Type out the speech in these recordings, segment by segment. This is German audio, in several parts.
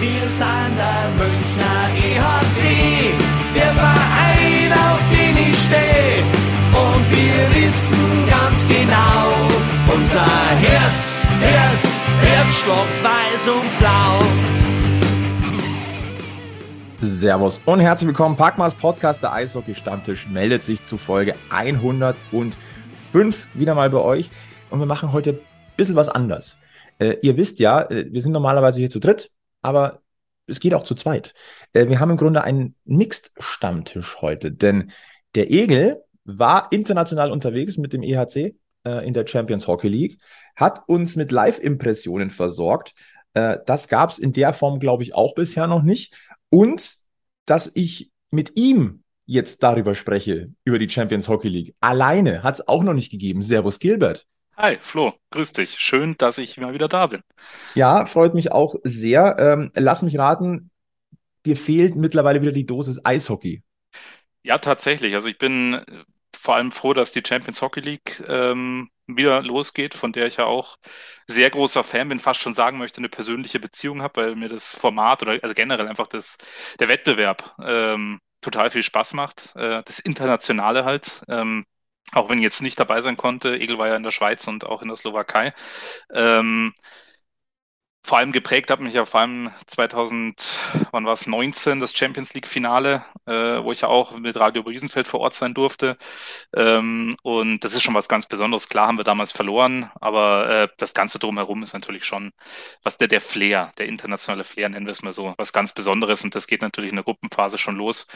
Wir sind der Münchner EHC, der Verein, auf den ich stehe. Und wir wissen ganz genau, unser Herz, Herz, Herzstock, weiß und blau. Servus und herzlich willkommen. Packmas Podcast, der Eishockey-Stammtisch, meldet sich zu Folge 105 wieder mal bei euch. Und wir machen heute ein bisschen was anders. Äh, ihr wisst ja, äh, wir sind normalerweise hier zu dritt aber es geht auch zu zweit. Äh, wir haben im Grunde einen Mixed-Stammtisch heute, denn der Egel war international unterwegs mit dem EHC äh, in der Champions Hockey League, hat uns mit Live-Impressionen versorgt. Äh, das gab es in der Form, glaube ich, auch bisher noch nicht. Und dass ich mit ihm jetzt darüber spreche, über die Champions Hockey League. Alleine hat es auch noch nicht gegeben. Servus Gilbert. Hi, Flo, grüß dich. Schön, dass ich mal wieder da bin. Ja, freut mich auch sehr. Ähm, lass mich raten, dir fehlt mittlerweile wieder die Dosis Eishockey. Ja, tatsächlich. Also ich bin äh, vor allem froh, dass die Champions Hockey League ähm, wieder losgeht, von der ich ja auch sehr großer Fan bin, fast schon sagen möchte, eine persönliche Beziehung habe, weil mir das Format oder also generell einfach das, der Wettbewerb ähm, total viel Spaß macht. Äh, das Internationale halt. Ähm, auch wenn jetzt nicht dabei sein konnte, Egel war ja in der Schweiz und auch in der Slowakei. Ähm, vor allem geprägt hat mich ja vor allem 2000, wann war es, 19, das Champions League Finale, äh, wo ich ja auch mit Radio Riesenfeld vor Ort sein durfte. Ähm, und das ist schon was ganz Besonderes. Klar haben wir damals verloren, aber äh, das Ganze drumherum ist natürlich schon, was der, der Flair, der internationale Flair, nennen wir es mal so, was ganz Besonderes. Und das geht natürlich in der Gruppenphase schon los.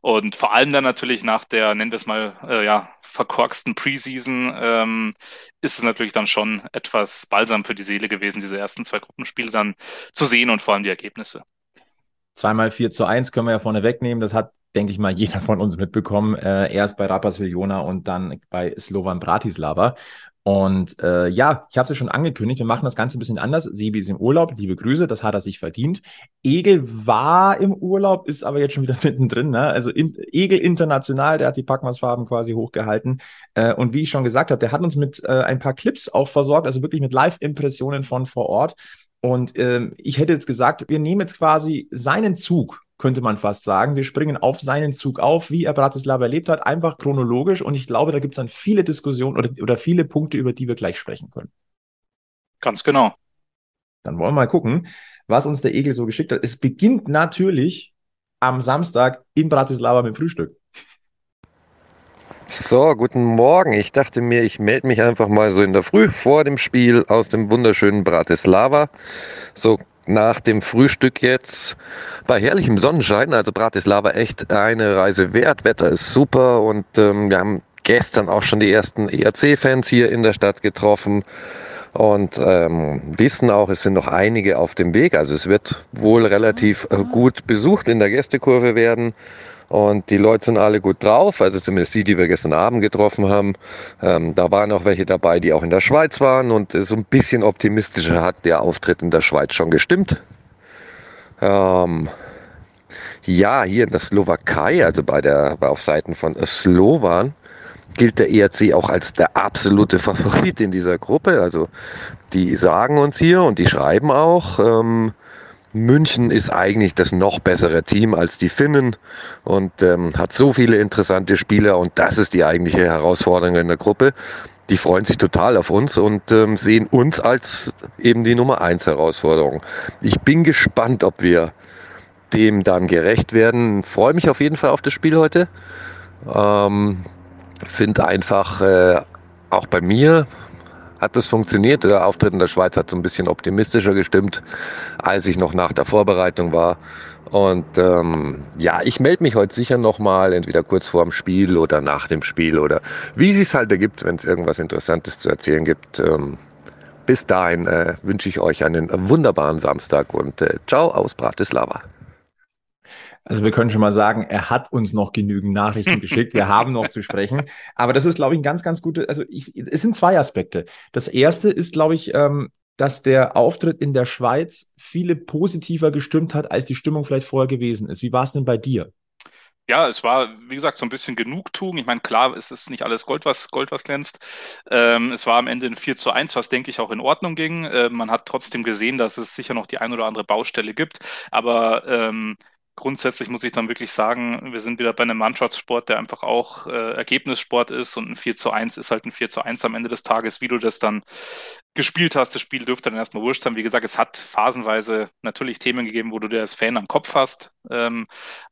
Und vor allem dann natürlich nach der, nennen wir es mal, äh, ja, verkorksten Preseason, ähm, ist es natürlich dann schon etwas balsam für die Seele gewesen, diese ersten zwei Gruppenspiele dann zu sehen und vor allem die Ergebnisse. Zweimal 4 zu 1 können wir ja vorne wegnehmen. Das hat, denke ich mal, jeder von uns mitbekommen. Äh, erst bei Rapaz Viljona und dann bei Slovan Bratislava. Und äh, ja, ich habe es ja schon angekündigt, wir machen das Ganze ein bisschen anders. Sebi ist im Urlaub, liebe Grüße, das hat er sich verdient. Egel war im Urlaub, ist aber jetzt schon wieder mittendrin. Ne? Also in, Egel international, der hat die Packmas-Farben quasi hochgehalten. Äh, und wie ich schon gesagt habe, der hat uns mit äh, ein paar Clips auch versorgt, also wirklich mit Live-Impressionen von vor Ort. Und ähm, ich hätte jetzt gesagt, wir nehmen jetzt quasi seinen Zug könnte man fast sagen. Wir springen auf seinen Zug auf, wie er Bratislava erlebt hat, einfach chronologisch. Und ich glaube, da gibt es dann viele Diskussionen oder, oder viele Punkte, über die wir gleich sprechen können. Ganz genau. Dann wollen wir mal gucken, was uns der Egel so geschickt hat. Es beginnt natürlich am Samstag in Bratislava mit dem Frühstück. So, guten Morgen. Ich dachte mir, ich melde mich einfach mal so in der Früh vor dem Spiel aus dem wunderschönen Bratislava. So nach dem Frühstück jetzt bei herrlichem Sonnenschein. Also Bratislava echt eine Reise wert. Wetter ist super und ähm, wir haben gestern auch schon die ersten ERC-Fans hier in der Stadt getroffen und ähm, wissen auch, es sind noch einige auf dem Weg. Also es wird wohl relativ äh, gut besucht in der Gästekurve werden. Und die Leute sind alle gut drauf, also zumindest die, die wir gestern Abend getroffen haben. Ähm, da waren auch welche dabei, die auch in der Schweiz waren und so ein bisschen optimistischer hat der Auftritt in der Schweiz schon gestimmt. Ähm, ja, hier in der Slowakei, also bei der, auf Seiten von Slowan, gilt der ERC auch als der absolute Favorit in dieser Gruppe. Also die sagen uns hier und die schreiben auch, ähm, München ist eigentlich das noch bessere Team als die Finnen und ähm, hat so viele interessante Spieler und das ist die eigentliche Herausforderung in der Gruppe. Die freuen sich total auf uns und ähm, sehen uns als eben die Nummer eins Herausforderung. Ich bin gespannt, ob wir dem dann gerecht werden. Freue mich auf jeden Fall auf das Spiel heute. Ähm, Finde einfach äh, auch bei mir hat das funktioniert. Der Auftritt in der Schweiz hat so ein bisschen optimistischer gestimmt, als ich noch nach der Vorbereitung war. Und ähm, ja, ich melde mich heute sicher nochmal, entweder kurz vor dem Spiel oder nach dem Spiel oder wie es halt ergibt, wenn es irgendwas Interessantes zu erzählen gibt. Ähm, bis dahin äh, wünsche ich euch einen wunderbaren Samstag und äh, ciao aus Bratislava. Also wir können schon mal sagen, er hat uns noch genügend Nachrichten geschickt. Wir haben noch zu sprechen. Aber das ist, glaube ich, ein ganz, ganz gute. Also ich, es sind zwei Aspekte. Das erste ist, glaube ich, ähm, dass der Auftritt in der Schweiz viele positiver gestimmt hat, als die Stimmung vielleicht vorher gewesen ist. Wie war es denn bei dir? ja, es war, wie gesagt, so ein bisschen Genugtuung. Ich meine, klar, es ist nicht alles Gold, was Gold, was glänzt. Ähm, es war am Ende ein 4 zu 1, was denke ich auch in Ordnung ging. Äh, man hat trotzdem gesehen, dass es sicher noch die ein oder andere Baustelle gibt. Aber ähm, grundsätzlich muss ich dann wirklich sagen, wir sind wieder bei einem Mannschaftssport, der einfach auch äh, Ergebnissport ist und ein 4 zu 1 ist halt ein 4 zu 1 am Ende des Tages. Wie du das dann gespielt hast, das Spiel dürfte dann erstmal wurscht sein. Wie gesagt, es hat phasenweise natürlich Themen gegeben, wo du dir als Fan am Kopf hast. Ähm,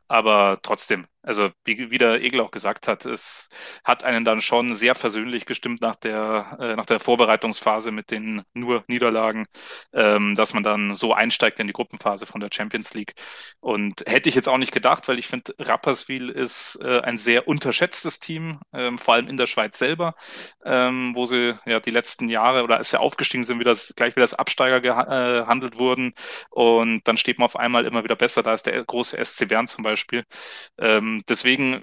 aber trotzdem, also wie, wie der Egel auch gesagt hat, es hat einen dann schon sehr versöhnlich gestimmt nach der, äh, nach der Vorbereitungsphase mit den nur Niederlagen, ähm, dass man dann so einsteigt in die Gruppenphase von der Champions League. Und hätte ich jetzt auch nicht gedacht, weil ich finde, Rapperswil ist äh, ein sehr unterschätztes Team, ähm, vor allem in der Schweiz selber, ähm, wo sie ja die letzten Jahre oder als sie aufgestiegen sind, wieder das, gleich wieder als Absteiger gehandelt äh, wurden. Und dann steht man auf einmal immer wieder besser. Da ist der große SC Bern zum Beispiel Beispiel. Ähm, deswegen,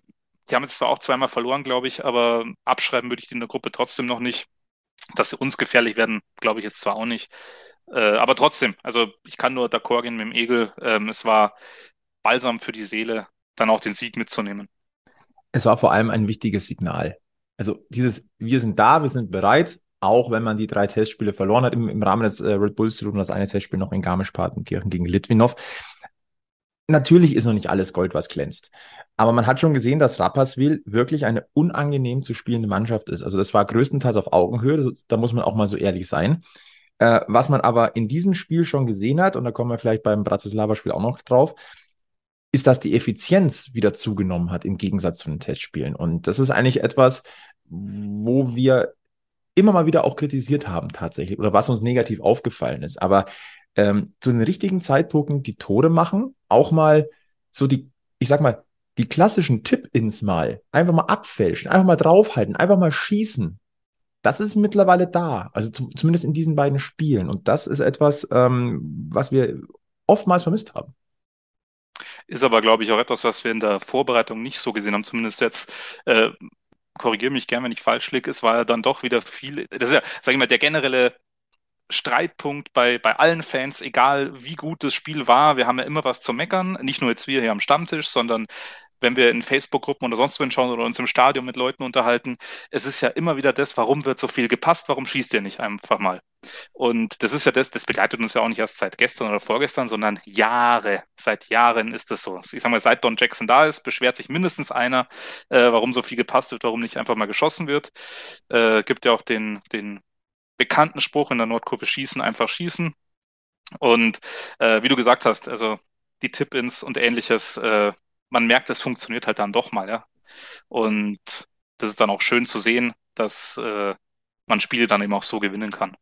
die haben jetzt zwar auch zweimal verloren, glaube ich, aber abschreiben würde ich die in der Gruppe trotzdem noch nicht. Dass sie uns gefährlich werden, glaube ich jetzt zwar auch nicht. Äh, aber trotzdem, also ich kann nur d'accord gehen mit dem Egel. Ähm, es war balsam für die Seele, dann auch den Sieg mitzunehmen. Es war vor allem ein wichtiges Signal. Also dieses, wir sind da, wir sind bereit, auch wenn man die drei Testspiele verloren hat im, im Rahmen des äh, Red Bulls und das eine Testspiel noch in Garmisch-Partenkirchen gegen Litvinov. Natürlich ist noch nicht alles Gold, was glänzt. Aber man hat schon gesehen, dass Rapperswil wirklich eine unangenehm zu spielende Mannschaft ist. Also das war größtenteils auf Augenhöhe, da muss man auch mal so ehrlich sein. Äh, was man aber in diesem Spiel schon gesehen hat, und da kommen wir vielleicht beim Bratislava-Spiel auch noch drauf, ist, dass die Effizienz wieder zugenommen hat im Gegensatz zu den Testspielen. Und das ist eigentlich etwas, wo wir immer mal wieder auch kritisiert haben tatsächlich oder was uns negativ aufgefallen ist. Aber ähm, zu den richtigen Zeitpunkten die Tore machen, auch mal so die, ich sag mal, die klassischen Tip-Ins mal, einfach mal abfälschen, einfach mal draufhalten, einfach mal schießen. Das ist mittlerweile da, also zu, zumindest in diesen beiden Spielen. Und das ist etwas, ähm, was wir oftmals vermisst haben. Ist aber, glaube ich, auch etwas, was wir in der Vorbereitung nicht so gesehen haben, zumindest jetzt. Äh, korrigiere mich gern, wenn ich falsch liege. Es war ja dann doch wieder viel. Das ist ja, sag ich mal, der generelle Streitpunkt bei, bei allen Fans, egal wie gut das Spiel war. Wir haben ja immer was zu meckern. Nicht nur jetzt wir hier am Stammtisch, sondern wenn wir in Facebook-Gruppen oder sonst wohin schauen oder uns im Stadion mit Leuten unterhalten. Es ist ja immer wieder das, warum wird so viel gepasst, warum schießt ihr nicht einfach mal? Und das ist ja das, das begleitet uns ja auch nicht erst seit gestern oder vorgestern, sondern Jahre. Seit Jahren ist das so. Ich sag mal, seit Don Jackson da ist, beschwert sich mindestens einer, äh, warum so viel gepasst wird, warum nicht einfach mal geschossen wird. Äh, gibt ja auch den, den bekannten Spruch in der Nordkurve schießen, einfach schießen. Und äh, wie du gesagt hast, also die Tip-Ins und ähnliches, äh, man merkt, es funktioniert halt dann doch mal, ja. Und das ist dann auch schön zu sehen, dass äh, man Spiele dann eben auch so gewinnen kann.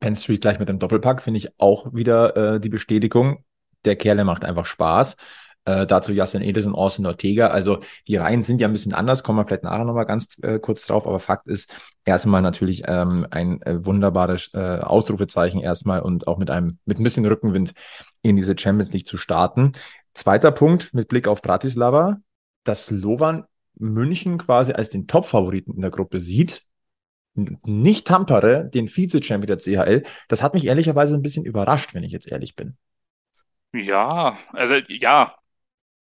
Penn Street gleich mit dem Doppelpack finde ich auch wieder äh, die Bestätigung. Der Kerle macht einfach Spaß. Äh, dazu Justin Edes und Austin Ortega. Also die Reihen sind ja ein bisschen anders, kommen wir vielleicht nachher nochmal ganz äh, kurz drauf, aber Fakt ist, erstmal natürlich ähm, ein äh, wunderbares äh, Ausrufezeichen erstmal und auch mit einem, mit ein bisschen Rückenwind in diese Champions League zu starten. Zweiter Punkt mit Blick auf Bratislava, dass Slovan München quasi als den Top-Favoriten in der Gruppe sieht, nicht Tampere, den Vize-Champion der CHL. Das hat mich ehrlicherweise ein bisschen überrascht, wenn ich jetzt ehrlich bin. Ja, also ja,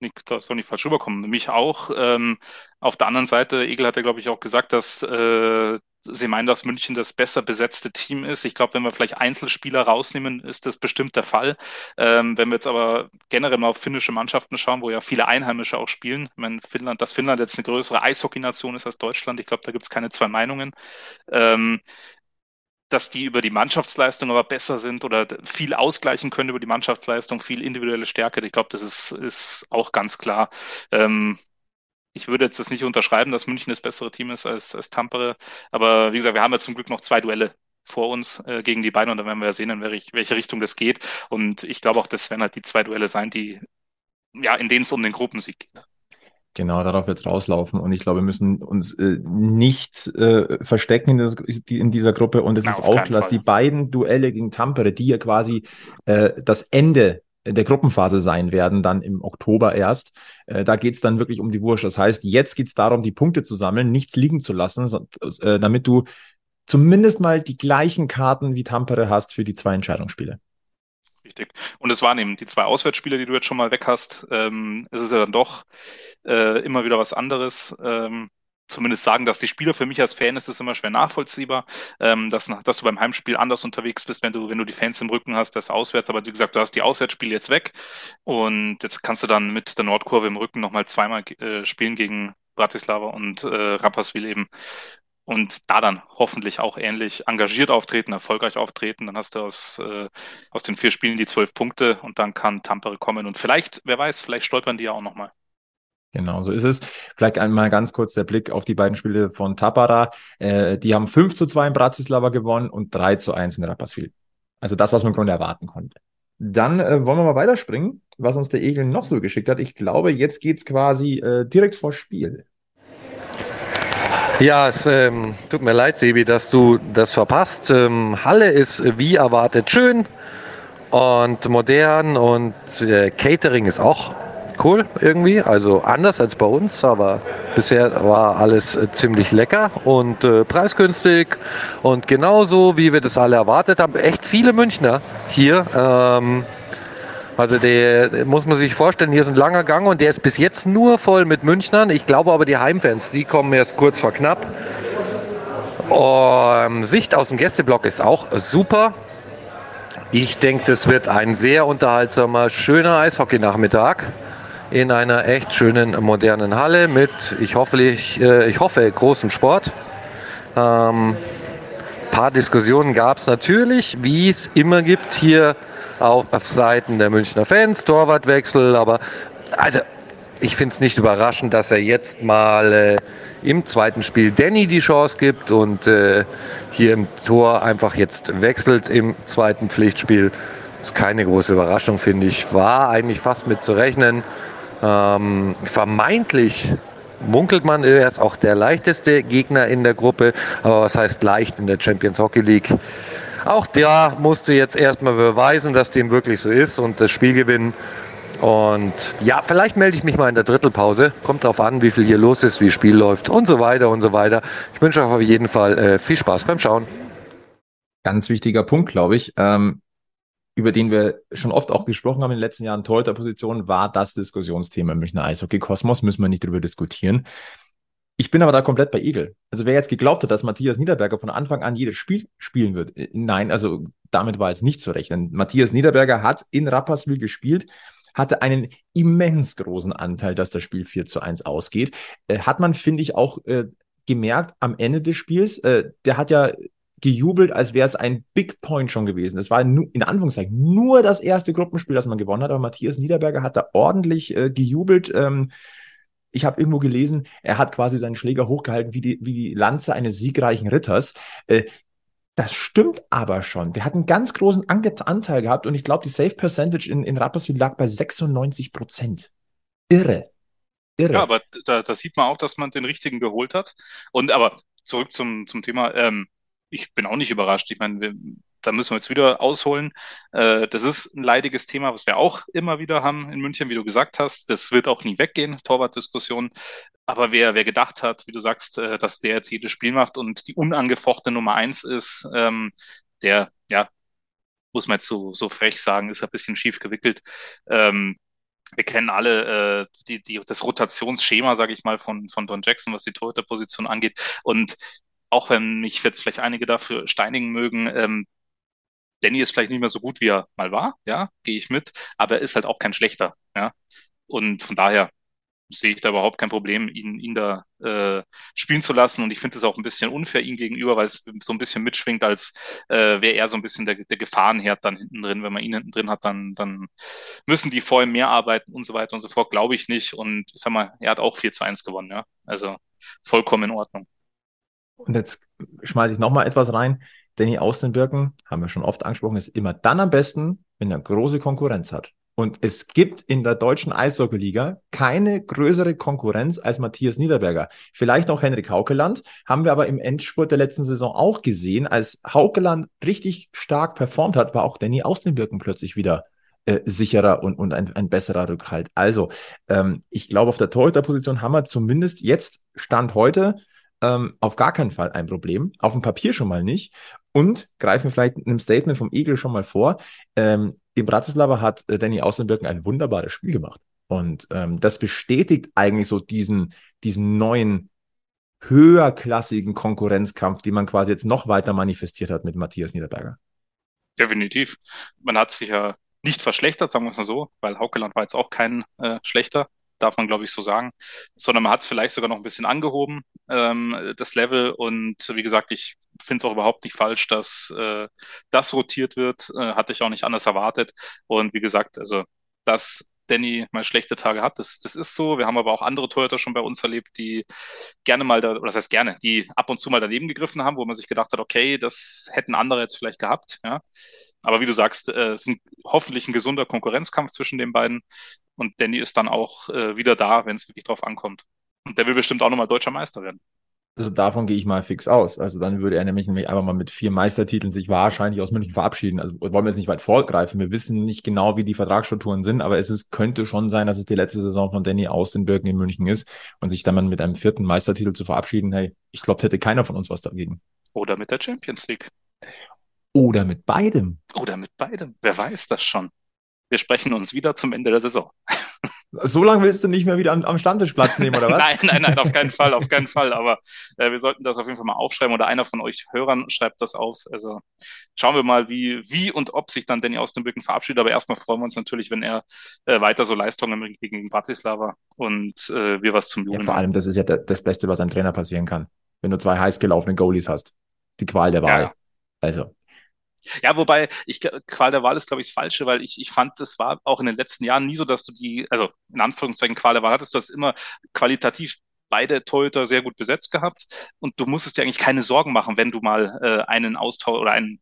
nicht, das soll nicht falsch rüberkommen. Mich auch. Ähm, auf der anderen Seite, Egel hat ja, glaube ich, auch gesagt, dass äh, sie meinen, dass München das besser besetzte Team ist. Ich glaube, wenn wir vielleicht Einzelspieler rausnehmen, ist das bestimmt der Fall. Ähm, wenn wir jetzt aber generell mal auf finnische Mannschaften schauen, wo ja viele Einheimische auch spielen, ich meine, Finnland, dass Finnland jetzt eine größere Eishockey-Nation ist als Deutschland, ich glaube, da gibt es keine zwei Meinungen. Ähm, dass die über die Mannschaftsleistung aber besser sind oder viel ausgleichen können über die Mannschaftsleistung, viel individuelle Stärke. Ich glaube, das ist, ist auch ganz klar. Ähm, ich würde jetzt das nicht unterschreiben, dass München das bessere Team ist als, als Tampere. Aber wie gesagt, wir haben ja zum Glück noch zwei Duelle vor uns äh, gegen die beiden und dann werden wir ja sehen, in welche, welche Richtung das geht. Und ich glaube auch, das werden halt die zwei Duelle sein, die ja, in denen es um den Gruppensieg geht. Genau, darauf wird es rauslaufen. Und ich glaube, wir müssen uns äh, nicht äh, verstecken in, das, in, dieser Gruppe. Und es ist auch klar, dass die beiden Duelle gegen Tampere, die ja quasi äh, das Ende der Gruppenphase sein werden, dann im Oktober erst. Äh, da geht es dann wirklich um die Wurst. Das heißt, jetzt geht es darum, die Punkte zu sammeln, nichts liegen zu lassen, äh, damit du zumindest mal die gleichen Karten wie Tampere hast für die zwei Entscheidungsspiele. Richtig. Und es waren eben die zwei Auswärtsspiele, die du jetzt schon mal weg hast. Ähm, es ist ja dann doch äh, immer wieder was anderes. Ähm, zumindest sagen dass die Spieler. Für mich als Fan ist es immer schwer nachvollziehbar, ähm, dass, dass du beim Heimspiel anders unterwegs bist, wenn du, wenn du die Fans im Rücken hast, das auswärts. Aber wie gesagt, du hast die Auswärtsspiele jetzt weg und jetzt kannst du dann mit der Nordkurve im Rücken nochmal zweimal äh, spielen gegen Bratislava und äh, Rapperswil eben und da dann hoffentlich auch ähnlich engagiert auftreten, erfolgreich auftreten. Dann hast du aus, äh, aus den vier Spielen die zwölf Punkte und dann kann Tampere kommen. Und vielleicht, wer weiß, vielleicht stolpern die ja auch nochmal. Genau, so ist es. Vielleicht einmal ganz kurz der Blick auf die beiden Spiele von Tapara. Äh, die haben 5 zu 2 in Bratislava gewonnen und 3 zu 1 in Rapperswil. Also das, was man im Grunde erwarten konnte. Dann äh, wollen wir mal weiterspringen, was uns der Egel noch so geschickt hat. Ich glaube, jetzt geht's quasi äh, direkt vor Spiel. Ja, es ähm, tut mir leid, Sebi, dass du das verpasst. Ähm, Halle ist wie erwartet schön und modern und äh, Catering ist auch cool irgendwie, also anders als bei uns, aber bisher war alles äh, ziemlich lecker und äh, preisgünstig und genauso wie wir das alle erwartet haben. Echt viele Münchner hier. Ähm, also der muss man sich vorstellen, hier ist ein langer Gang und der ist bis jetzt nur voll mit Münchnern. Ich glaube aber die Heimfans, die kommen erst kurz vor knapp. Um, Sicht aus dem Gästeblock ist auch super. Ich denke, das wird ein sehr unterhaltsamer, schöner Eishockey-Nachmittag in einer echt schönen, modernen Halle mit, ich hoffe, ich, äh, ich hoffe großem Sport. Ähm, paar Diskussionen gab es natürlich, wie es immer gibt hier auch auf Seiten der Münchner Fans, Torwartwechsel, aber also ich finde es nicht überraschend, dass er jetzt mal äh, im zweiten Spiel Danny die Chance gibt und äh, hier im Tor einfach jetzt wechselt im zweiten Pflichtspiel. Das ist keine große Überraschung, finde ich. War eigentlich fast mit zu rechnen. Ähm, vermeintlich munkelt man, er ist auch der leichteste Gegner in der Gruppe. Aber was heißt leicht in der Champions Hockey League? Auch der musste jetzt erstmal beweisen, dass dem wirklich so ist und das Spiel gewinnen. Und ja, vielleicht melde ich mich mal in der Drittelpause. Kommt darauf an, wie viel hier los ist, wie das Spiel läuft und so weiter und so weiter. Ich wünsche euch auf jeden Fall äh, viel Spaß beim Schauen. Ganz wichtiger Punkt, glaube ich, ähm, über den wir schon oft auch gesprochen haben in den letzten Jahren, Torhüterposition, war das Diskussionsthema im Münchner Eishockey-Kosmos. Müssen wir nicht darüber diskutieren. Ich bin aber da komplett bei Egel. Also wer jetzt geglaubt hat, dass Matthias Niederberger von Anfang an jedes Spiel spielen wird, äh, nein, also damit war es nicht zu rechnen. Matthias Niederberger hat in Rapperswil gespielt, hatte einen immens großen Anteil, dass das Spiel 4 zu 1 ausgeht. Äh, hat man, finde ich, auch äh, gemerkt am Ende des Spiels. Äh, der hat ja gejubelt, als wäre es ein Big Point schon gewesen. Es war in Anführungszeichen nur das erste Gruppenspiel, das man gewonnen hat, aber Matthias Niederberger hat da ordentlich äh, gejubelt. Ähm, ich habe irgendwo gelesen, er hat quasi seinen Schläger hochgehalten wie die, wie die Lanze eines siegreichen Ritters. Äh, das stimmt aber schon. Der hat einen ganz großen Anteil gehabt und ich glaube, die Safe Percentage in, in Rapperswil lag bei 96 Prozent. Irre. Irre. Ja, aber da, da, sieht man auch, dass man den richtigen geholt hat. Und aber zurück zum, zum Thema, ähm, ich bin auch nicht überrascht. Ich meine, wir, da müssen wir jetzt wieder ausholen. Äh, das ist ein leidiges Thema, was wir auch immer wieder haben in München, wie du gesagt hast. Das wird auch nie weggehen, Torwartdiskussion. Aber wer, wer gedacht hat, wie du sagst, äh, dass der jetzt jedes Spiel macht und die unangefochtene Nummer eins ist, ähm, der, ja, muss man jetzt so, so frech sagen, ist ein bisschen schief gewickelt. Ähm, wir kennen alle äh, die, die, das Rotationsschema, sage ich mal, von, von Don Jackson, was die Torhüterposition angeht. Und auch wenn mich jetzt vielleicht einige dafür steinigen mögen, ähm, Danny ist vielleicht nicht mehr so gut, wie er mal war, ja, gehe ich mit, aber er ist halt auch kein schlechter, ja. Und von daher sehe ich da überhaupt kein Problem, ihn, ihn da äh, spielen zu lassen. Und ich finde es auch ein bisschen unfair ihm gegenüber, weil es so ein bisschen mitschwingt, als äh, wäre er so ein bisschen der, der Gefahrenherd dann hinten drin. Wenn man ihn hinten drin hat, dann, dann müssen die vor ihm mehr arbeiten und so weiter und so fort. Glaube ich nicht. Und ich sag mal, er hat auch 4 zu 1 gewonnen, ja. Also vollkommen in Ordnung. Und jetzt schmeiße ich nochmal etwas rein. Danny Austenbirken, haben wir schon oft angesprochen, ist immer dann am besten, wenn er große Konkurrenz hat. Und es gibt in der deutschen Eishockey-Liga keine größere Konkurrenz als Matthias Niederberger. Vielleicht noch Henrik Haukeland, haben wir aber im Endspurt der letzten Saison auch gesehen. Als Haukeland richtig stark performt hat, war auch Danny Austenbirken plötzlich wieder äh, sicherer und, und ein, ein besserer Rückhalt. Also, ähm, ich glaube, auf der Torhüterposition haben wir zumindest jetzt Stand heute ähm, auf gar keinen Fall ein Problem. Auf dem Papier schon mal nicht. Und greifen vielleicht in einem Statement vom Egel schon mal vor. Ähm, in Bratislava hat äh, Danny Außenbirken ein wunderbares Spiel gemacht. Und ähm, das bestätigt eigentlich so diesen, diesen neuen höherklassigen Konkurrenzkampf, den man quasi jetzt noch weiter manifestiert hat mit Matthias Niederberger. Definitiv. Man hat sich ja nicht verschlechtert, sagen wir es mal so, weil Haukeland war jetzt auch kein äh, schlechter, darf man glaube ich so sagen, sondern man hat es vielleicht sogar noch ein bisschen angehoben, ähm, das Level. Und wie gesagt, ich finde es auch überhaupt nicht falsch, dass äh, das rotiert wird. Äh, hatte ich auch nicht anders erwartet. Und wie gesagt, also das Danny mal schlechte Tage hat. Das, das ist so. Wir haben aber auch andere Torhüter schon bei uns erlebt, die gerne mal, da, oder das heißt gerne, die ab und zu mal daneben gegriffen haben, wo man sich gedacht hat, okay, das hätten andere jetzt vielleicht gehabt. Ja. Aber wie du sagst, äh, es ist hoffentlich ein gesunder Konkurrenzkampf zwischen den beiden. Und Danny ist dann auch äh, wieder da, wenn es wirklich drauf ankommt. Und der will bestimmt auch nochmal deutscher Meister werden. Also davon gehe ich mal fix aus. Also dann würde er nämlich, nämlich einfach mal mit vier Meistertiteln sich wahrscheinlich aus München verabschieden. Also wollen wir jetzt nicht weit vorgreifen. Wir wissen nicht genau, wie die Vertragsstrukturen sind, aber es ist, könnte schon sein, dass es die letzte Saison von Danny aus den Birken in München ist und sich dann mit einem vierten Meistertitel zu verabschieden. Hey, ich glaube, hätte keiner von uns was dagegen. Oder mit der Champions League. Oder mit beidem. Oder mit beidem. Wer weiß das schon. Wir sprechen uns wieder zum Ende der Saison. So lange willst du nicht mehr wieder am, am Stammtisch Platz nehmen, oder was? nein, nein, nein, auf keinen Fall, auf keinen Fall. Aber äh, wir sollten das auf jeden Fall mal aufschreiben oder einer von euch Hörern schreibt das auf. Also schauen wir mal, wie, wie und ob sich dann Danny aus dem Bücken verabschiedet. Aber erstmal freuen wir uns natürlich, wenn er äh, weiter so Leistungen bringt gegen Bratislava und äh, wir was zum Jubeln ja, Vor allem, das ist ja das Beste, was einem Trainer passieren kann. Wenn du zwei heiß gelaufene Goalies hast. Die Qual der Wahl. Ja. Also. Ja, wobei, ich, Qual der Wahl ist, glaube ich, das Falsche, weil ich, ich fand, das war auch in den letzten Jahren nie so, dass du die, also in Anführungszeichen Qual der Wahl hattest, du hast immer qualitativ beide Torhüter sehr gut besetzt gehabt und du musstest dir eigentlich keine Sorgen machen, wenn du mal äh, einen Austausch oder einen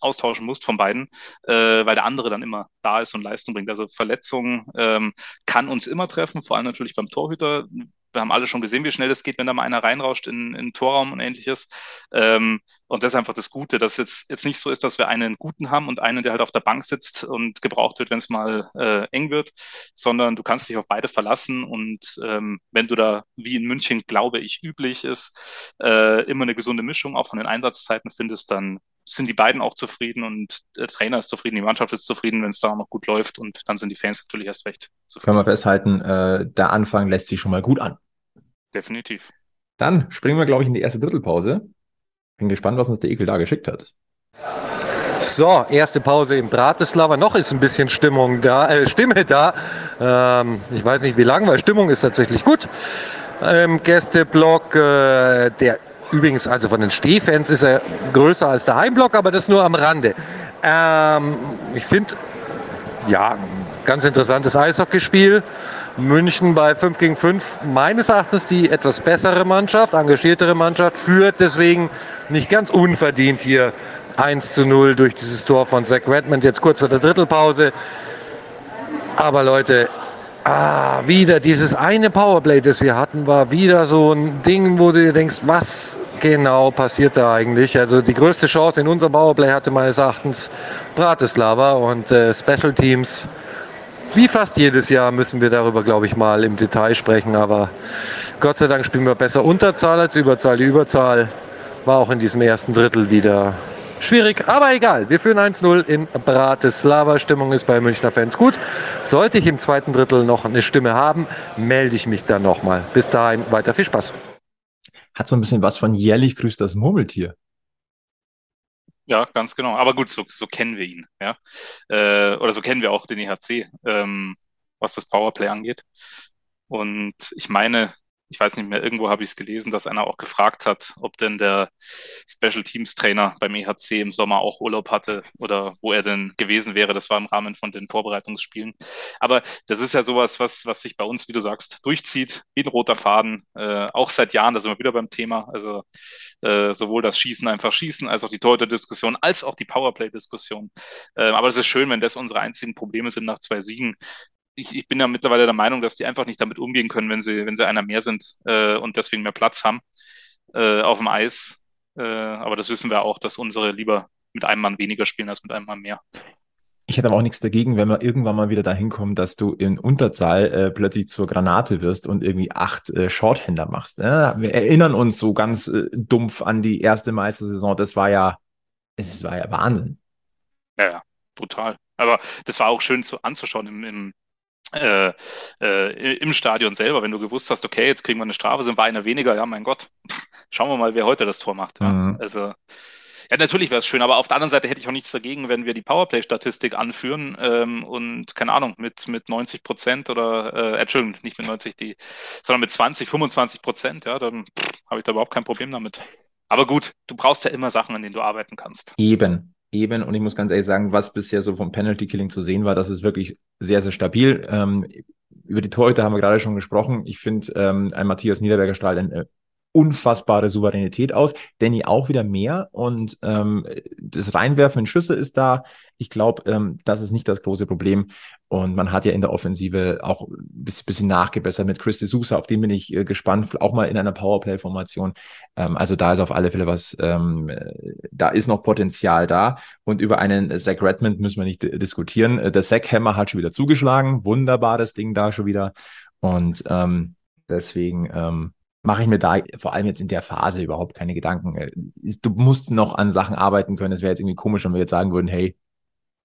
austauschen musst von beiden, äh, weil der andere dann immer da ist und Leistung bringt. Also Verletzungen ähm, kann uns immer treffen, vor allem natürlich beim Torhüter wir haben alle schon gesehen, wie schnell das geht, wenn da mal einer reinrauscht in, in Torraum und ähnliches. Ähm, und das ist einfach das Gute, dass jetzt, jetzt nicht so ist, dass wir einen guten haben und einen, der halt auf der Bank sitzt und gebraucht wird, wenn es mal äh, eng wird, sondern du kannst dich auf beide verlassen und ähm, wenn du da, wie in München, glaube ich, üblich ist, äh, immer eine gesunde Mischung auch von den Einsatzzeiten findest, dann sind die beiden auch zufrieden und der Trainer ist zufrieden, die Mannschaft ist zufrieden, wenn es da auch noch gut läuft und dann sind die Fans natürlich erst recht zufrieden. Können wir festhalten, äh, der Anfang lässt sich schon mal gut an. Definitiv. Dann springen wir, glaube ich, in die erste Drittelpause. Bin gespannt, was uns der Ekel da geschickt hat. So, erste Pause in Bratislava. Noch ist ein bisschen Stimmung da, äh, Stimme da. Ähm, ich weiß nicht wie lange, weil Stimmung ist tatsächlich gut. Im Gästeblock, äh, der Übrigens, also von den Stehfans ist er größer als der Heimblock, aber das nur am Rande. Ähm, ich finde, ja, ganz interessantes Eishockeyspiel. München bei 5 gegen 5 meines Erachtens die etwas bessere Mannschaft, engagiertere Mannschaft, führt deswegen nicht ganz unverdient hier 1 zu 0 durch dieses Tor von Zach Redmond, jetzt kurz vor der Drittelpause. Aber Leute, Ah, wieder dieses eine Powerplay, das wir hatten, war wieder so ein Ding, wo du dir denkst, was genau passiert da eigentlich? Also die größte Chance in unserem Powerplay hatte meines Erachtens Bratislava und äh, Special Teams. Wie fast jedes Jahr müssen wir darüber, glaube ich, mal im Detail sprechen. Aber Gott sei Dank spielen wir besser Unterzahl als Überzahl. Die Überzahl war auch in diesem ersten Drittel wieder Schwierig, aber egal. Wir führen 1-0 in Bratislava. Stimmung ist bei Münchner Fans gut. Sollte ich im zweiten Drittel noch eine Stimme haben, melde ich mich dann nochmal. Bis dahin weiter viel Spaß. Hat so ein bisschen was von jährlich grüßt das Murmeltier. Ja, ganz genau. Aber gut, so, so kennen wir ihn. Ja? Äh, oder so kennen wir auch den EHC, ähm, was das Powerplay angeht. Und ich meine, ich weiß nicht mehr, irgendwo habe ich es gelesen, dass einer auch gefragt hat, ob denn der Special Teams Trainer beim EHC im Sommer auch Urlaub hatte oder wo er denn gewesen wäre. Das war im Rahmen von den Vorbereitungsspielen. Aber das ist ja sowas, was, was sich bei uns, wie du sagst, durchzieht, wie ein roter Faden, äh, auch seit Jahren, da sind wir wieder beim Thema. Also äh, sowohl das Schießen einfach schießen, als auch die Torhüter-Diskussion, als auch die Powerplay-Diskussion. Äh, aber es ist schön, wenn das unsere einzigen Probleme sind nach zwei Siegen, ich, ich bin ja mittlerweile der Meinung, dass die einfach nicht damit umgehen können, wenn sie, wenn sie einer mehr sind äh, und deswegen mehr Platz haben äh, auf dem Eis. Äh, aber das wissen wir auch, dass unsere lieber mit einem Mann weniger spielen als mit einem Mann mehr. Ich hätte aber auch nichts dagegen, wenn wir irgendwann mal wieder dahin kommen, dass du in Unterzahl äh, plötzlich zur Granate wirst und irgendwie acht äh, Shorthänder machst. Ne? Wir erinnern uns so ganz äh, dumpf an die erste Meistersaison. Das war ja, das war ja Wahnsinn. Ja, ja, brutal. Aber das war auch schön zu, anzuschauen im, im äh, äh, im Stadion selber, wenn du gewusst hast, okay, jetzt kriegen wir eine Strafe, sind wir einer weniger, ja, mein Gott, schauen wir mal, wer heute das Tor macht. Ja. Mhm. Also ja, natürlich wäre es schön, aber auf der anderen Seite hätte ich auch nichts dagegen, wenn wir die Powerplay-Statistik anführen ähm, und, keine Ahnung, mit, mit 90 Prozent oder, äh, Entschuldigung, nicht mit 90, die, sondern mit 20, 25 Prozent, ja, dann habe ich da überhaupt kein Problem damit. Aber gut, du brauchst ja immer Sachen, an denen du arbeiten kannst. Eben, eben. Und ich muss ganz ehrlich sagen, was bisher so vom Penalty Killing zu sehen war, das ist wirklich sehr, sehr stabil. Ähm, über die Torhüter haben wir gerade schon gesprochen. Ich finde, ähm, ein Matthias Niederberger strahlt ein äh, unfassbare Souveränität aus. Danny auch wieder mehr und ähm, das Reinwerfen in Schüsse ist da. Ich glaube, ähm, das ist nicht das große Problem. Und man hat ja in der Offensive auch ein bisschen, nachgebessert mit Chris de Sousa, auf den bin ich äh, gespannt, auch mal in einer Powerplay-Formation. Ähm, also da ist auf alle Fälle was, ähm, da ist noch Potenzial da. Und über einen Zach Redmond müssen wir nicht diskutieren. Äh, der Zach Hammer hat schon wieder zugeschlagen. Wunderbares Ding da schon wieder. Und ähm, deswegen ähm, mache ich mir da vor allem jetzt in der Phase überhaupt keine Gedanken. Äh, du musst noch an Sachen arbeiten können. Es wäre jetzt irgendwie komisch, wenn wir jetzt sagen würden, hey,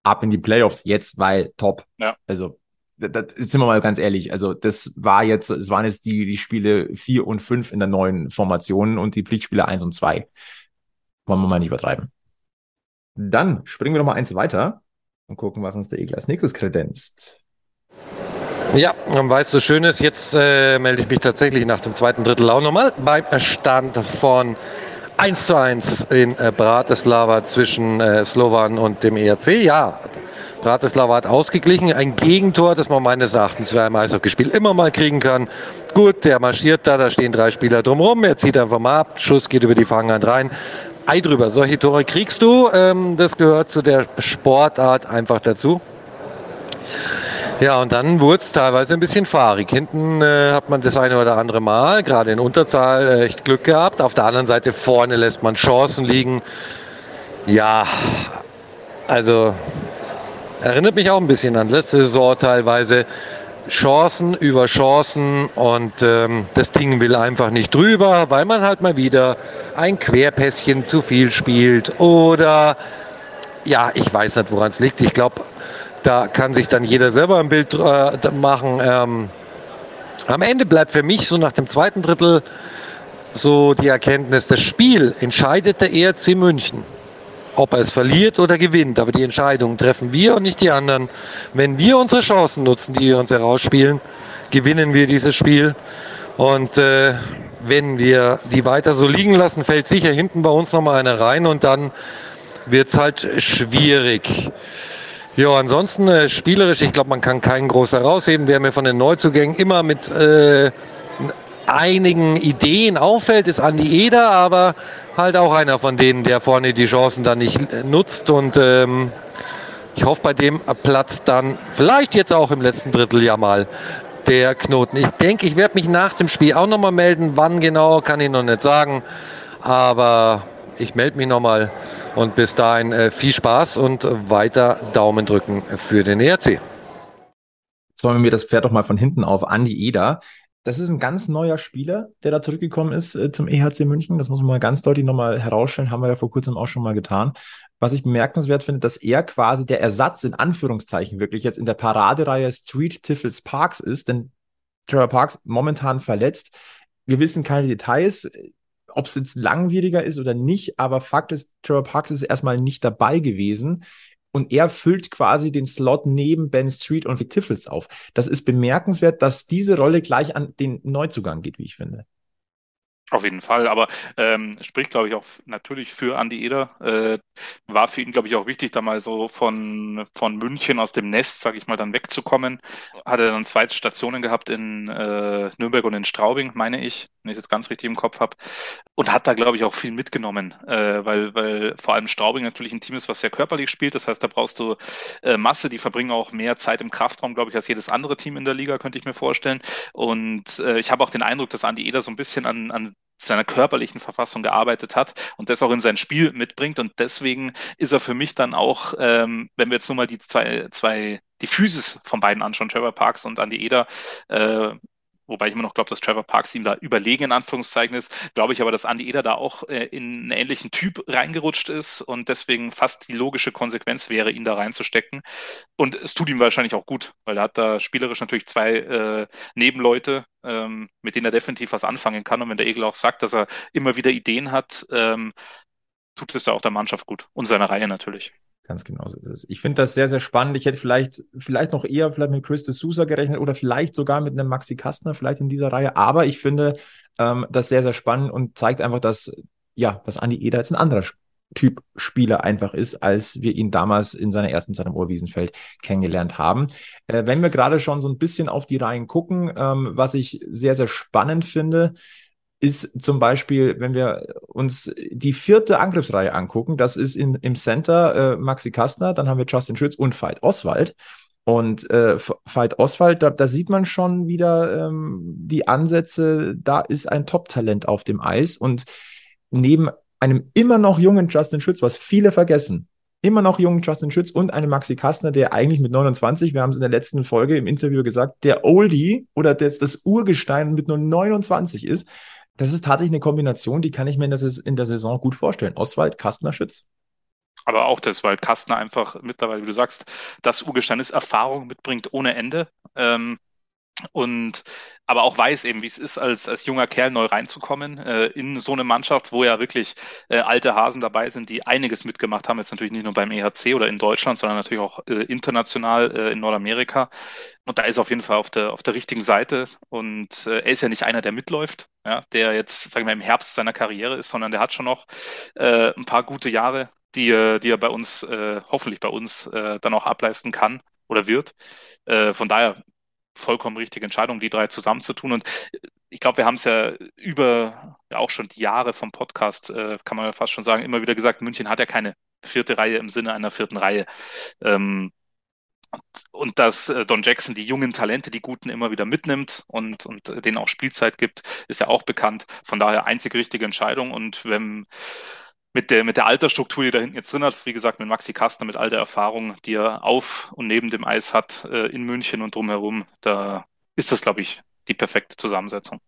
ab in die Playoffs jetzt, weil top. Ja. Also, das, sind wir mal ganz ehrlich. Also, das war jetzt, es waren jetzt die, die Spiele vier und fünf in der neuen Formation und die Pflichtspiele eins und zwei. Wollen wir mal nicht übertreiben. Dann springen wir noch mal eins weiter und gucken, was uns der Egel als nächstes kredenzt. Ja, weil es so schön ist, jetzt äh, melde ich mich tatsächlich nach dem zweiten Drittel auch nochmal beim Stand von 1 zu 1 in äh, Bratislava zwischen äh, Slovan und dem ERC. Ja, Bratislava hat ausgeglichen. Ein Gegentor, das man meines Erachtens bei einem Eishockeyspiel immer mal kriegen kann. Gut, der marschiert da, da stehen drei Spieler drumherum. Er zieht einfach mal ab. Schuss geht über die Fanghand rein. Ei drüber. Solche Tore kriegst du. Ähm, das gehört zu der Sportart einfach dazu. Ja, und dann wurde es teilweise ein bisschen fahrig. Hinten äh, hat man das eine oder andere Mal, gerade in Unterzahl, äh, echt Glück gehabt. Auf der anderen Seite vorne lässt man Chancen liegen. Ja, also erinnert mich auch ein bisschen an letzte Saison teilweise. Chancen über Chancen und ähm, das Ding will einfach nicht drüber, weil man halt mal wieder ein Querpässchen zu viel spielt oder ja, ich weiß nicht, woran es liegt. Ich glaube, da kann sich dann jeder selber ein Bild äh, machen. Ähm, am Ende bleibt für mich so nach dem zweiten Drittel so die Erkenntnis, das Spiel entscheidet der ERC München. Ob er es verliert oder gewinnt. Aber die Entscheidung treffen wir und nicht die anderen. Wenn wir unsere Chancen nutzen, die wir uns herausspielen, gewinnen wir dieses Spiel. Und äh, wenn wir die weiter so liegen lassen, fällt sicher hinten bei uns nochmal einer rein und dann wird es halt schwierig. Ja, ansonsten äh, spielerisch, ich glaube, man kann keinen groß herausheben. Wer mir von den Neuzugängen immer mit äh, einigen Ideen auffällt, ist Andi Eder, aber halt auch einer von denen, der vorne die Chancen dann nicht äh, nutzt. Und ähm, ich hoffe, bei dem Platz dann vielleicht jetzt auch im letzten Drittel ja mal der Knoten. Ich denke, ich werde mich nach dem Spiel auch nochmal melden. Wann genau, kann ich noch nicht sagen. Aber ich melde mich nochmal und bis dahin äh, viel Spaß und weiter Daumen drücken für den ERC. Wollen wir das Pferd doch mal von hinten auf. Andi Eder. Das ist ein ganz neuer Spieler, der da zurückgekommen ist äh, zum EHC München. Das muss man mal ganz deutlich nochmal herausstellen. Haben wir ja vor kurzem auch schon mal getan. Was ich bemerkenswert finde, dass er quasi der Ersatz in Anführungszeichen wirklich jetzt in der Paradereihe Street Tiffles Parks ist, denn Trevor Parks momentan verletzt. Wir wissen keine Details ob es jetzt langwieriger ist oder nicht, aber Fakt ist, Trevor Parks ist erstmal nicht dabei gewesen. Und er füllt quasi den Slot neben Ben Street und Vic Tiffels auf. Das ist bemerkenswert, dass diese Rolle gleich an den Neuzugang geht, wie ich finde. Auf jeden Fall, aber ähm, spricht, glaube ich, auch natürlich für Andi Eder. Äh, war für ihn, glaube ich, auch wichtig, da mal so von, von München aus dem Nest, sage ich mal, dann wegzukommen. Hat er dann zweite Stationen gehabt in äh, Nürnberg und in Straubing, meine ich, wenn ich es ganz richtig im Kopf habe. Und hat da, glaube ich, auch viel mitgenommen, äh, weil, weil vor allem Straubing natürlich ein Team ist, was sehr körperlich spielt. Das heißt, da brauchst du äh, Masse, die verbringen auch mehr Zeit im Kraftraum, glaube ich, als jedes andere Team in der Liga, könnte ich mir vorstellen. Und äh, ich habe auch den Eindruck, dass Andi Eder so ein bisschen an, an seiner körperlichen Verfassung gearbeitet hat und das auch in sein Spiel mitbringt. Und deswegen ist er für mich dann auch, ähm, wenn wir jetzt nur mal die zwei, zwei die Physis von beiden anschauen, Trevor Parks und Andy Eder, äh, wobei ich immer noch glaube, dass Trevor Parks ihm da überlegen in Anführungszeichen ist, glaube ich aber, dass Andy Eder da auch äh, in einen ähnlichen Typ reingerutscht ist und deswegen fast die logische Konsequenz wäre, ihn da reinzustecken. Und es tut ihm wahrscheinlich auch gut, weil er hat da spielerisch natürlich zwei äh, Nebenleute, ähm, mit denen er definitiv was anfangen kann. Und wenn der Egel auch sagt, dass er immer wieder Ideen hat, ähm, tut es da auch der Mannschaft gut und seiner Reihe natürlich. Ganz genau so ist es. Ich finde das sehr, sehr spannend. Ich hätte vielleicht, vielleicht noch eher vielleicht mit Chris de Sousa gerechnet oder vielleicht sogar mit einem Maxi Kastner vielleicht in dieser Reihe. Aber ich finde ähm, das sehr, sehr spannend und zeigt einfach, dass, ja, dass Andi Eder jetzt ein anderer Typ Spieler einfach ist, als wir ihn damals in seiner ersten Zeit im Oberwiesenfeld kennengelernt haben. Äh, wenn wir gerade schon so ein bisschen auf die Reihen gucken, ähm, was ich sehr, sehr spannend finde, ist zum Beispiel, wenn wir uns die vierte Angriffsreihe angucken, das ist in, im Center äh, Maxi Kastner, dann haben wir Justin Schütz und Veit Oswald. Und äh, Veit Oswald, da, da sieht man schon wieder ähm, die Ansätze, da ist ein Top-Talent auf dem Eis. Und neben einem immer noch jungen Justin Schütz, was viele vergessen, immer noch jungen Justin Schütz und einem Maxi Kastner, der eigentlich mit 29, wir haben es in der letzten Folge im Interview gesagt, der Oldie oder das, das Urgestein mit nur 29 ist, das ist tatsächlich eine Kombination, die kann ich mir in der, Saison gut vorstellen. Oswald, Kastner, Schütz. Aber auch das, weil Kastner einfach mittlerweile, wie du sagst, das Urgestein ist, Erfahrung mitbringt ohne Ende. Ähm, und aber auch weiß eben, wie es ist, als, als junger Kerl neu reinzukommen äh, in so eine Mannschaft, wo ja wirklich äh, alte Hasen dabei sind, die einiges mitgemacht haben, jetzt natürlich nicht nur beim EHC oder in Deutschland, sondern natürlich auch äh, international äh, in Nordamerika. Und da ist er auf jeden Fall auf der, auf der richtigen Seite. Und äh, er ist ja nicht einer, der mitläuft, ja, der jetzt, sagen wir, im Herbst seiner Karriere ist, sondern der hat schon noch äh, ein paar gute Jahre, die, die er bei uns, äh, hoffentlich bei uns, äh, dann auch ableisten kann oder wird. Äh, von daher vollkommen richtige Entscheidung, die drei zusammenzutun. Und ich glaube, wir haben es ja über ja auch schon die Jahre vom Podcast, äh, kann man ja fast schon sagen, immer wieder gesagt, München hat ja keine vierte Reihe im Sinne einer vierten Reihe. Ähm, und dass äh, Don Jackson die jungen Talente, die Guten immer wieder mitnimmt und, und denen auch Spielzeit gibt, ist ja auch bekannt. Von daher einzig richtige Entscheidung. Und wenn mit der, mit der Altersstruktur, die da hinten jetzt drin hat, wie gesagt, mit Maxi Kastner, mit all der Erfahrung, die er auf und neben dem Eis hat, äh, in München und drumherum, da ist das, glaube ich, die perfekte Zusammensetzung.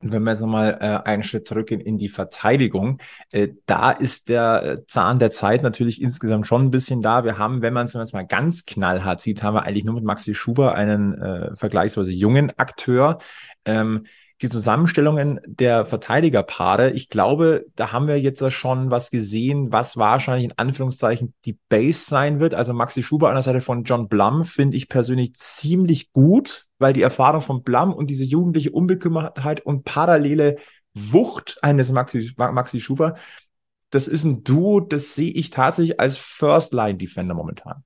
Wenn wir jetzt nochmal äh, einen Schritt zurückgehen in die Verteidigung, äh, da ist der äh, Zahn der Zeit natürlich insgesamt schon ein bisschen da. Wir haben, wenn man es jetzt mal ganz knallhart sieht, haben wir eigentlich nur mit Maxi Schuber einen äh, vergleichsweise jungen Akteur. Ähm, die Zusammenstellungen der Verteidigerpaare, ich glaube, da haben wir jetzt schon was gesehen, was wahrscheinlich in Anführungszeichen die Base sein wird. Also Maxi Schuber an der Seite von John Blum finde ich persönlich ziemlich gut, weil die Erfahrung von Blum und diese jugendliche Unbekümmertheit und parallele Wucht eines Maxi, Maxi Schuber, das ist ein Duo, das sehe ich tatsächlich als First-Line-Defender momentan.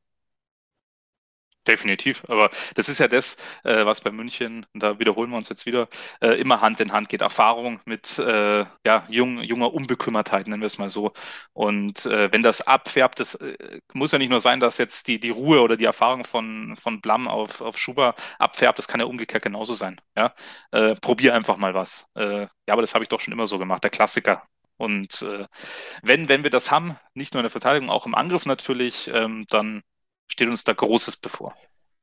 Definitiv, aber das ist ja das, äh, was bei München, da wiederholen wir uns jetzt wieder, äh, immer Hand in Hand geht. Erfahrung mit äh, ja, jung, junger Unbekümmertheit, nennen wir es mal so. Und äh, wenn das abfärbt, das äh, muss ja nicht nur sein, dass jetzt die, die Ruhe oder die Erfahrung von, von Blam auf, auf Schuber abfärbt, das kann ja umgekehrt genauso sein. Ja? Äh, probier einfach mal was. ja, aber das habe ich doch schon immer so gemacht, der Klassiker. Und wenn, wenn wir das haben, nicht nur in der Verteidigung, auch im Angriff natürlich, ähm, dann steht uns da Großes bevor.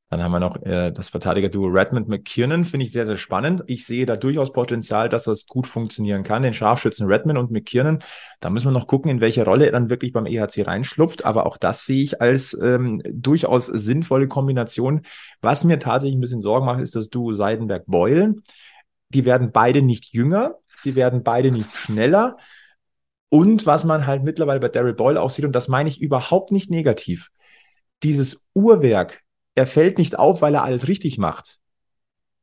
Dann haben wir noch äh, das Verteidiger-Duo Redmond McKiernan, finde ich sehr, sehr spannend. Ich sehe da durchaus Potenzial, dass das gut funktionieren kann. Den Scharfschützen Redmond und McKiernan, da müssen wir noch gucken, in welche Rolle er dann wirklich beim EHC reinschlupft. Aber auch das sehe ich als ähm, durchaus sinnvolle Kombination. Was mir tatsächlich ein bisschen Sorgen macht, ist das Duo Seidenberg-Beul. Die werden beide nicht jünger, sie werden beide nicht schneller. Und was man halt mittlerweile bei Daryl Boyle auch sieht, und das meine ich überhaupt nicht negativ, dieses Uhrwerk, er fällt nicht auf, weil er alles richtig macht.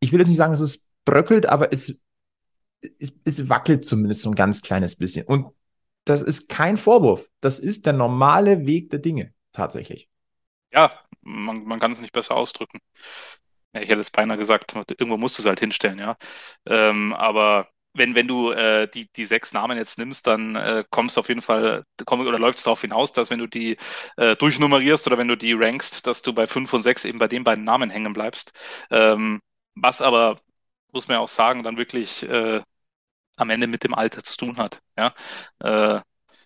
Ich will jetzt nicht sagen, dass es bröckelt, aber es, es, es wackelt zumindest so ein ganz kleines bisschen. Und das ist kein Vorwurf. Das ist der normale Weg der Dinge, tatsächlich. Ja, man, man kann es nicht besser ausdrücken. Ich hätte es beinahe gesagt, irgendwo musst du es halt hinstellen, ja. Ähm, aber wenn, wenn du äh, die, die sechs Namen jetzt nimmst, dann äh, kommst du auf jeden Fall, komm, oder läuft es darauf hinaus, dass wenn du die äh, durchnummerierst oder wenn du die rankst, dass du bei fünf und sechs eben bei den beiden Namen hängen bleibst. Ähm, was aber, muss man ja auch sagen, dann wirklich äh, am Ende mit dem Alter zu tun hat. Ja, äh,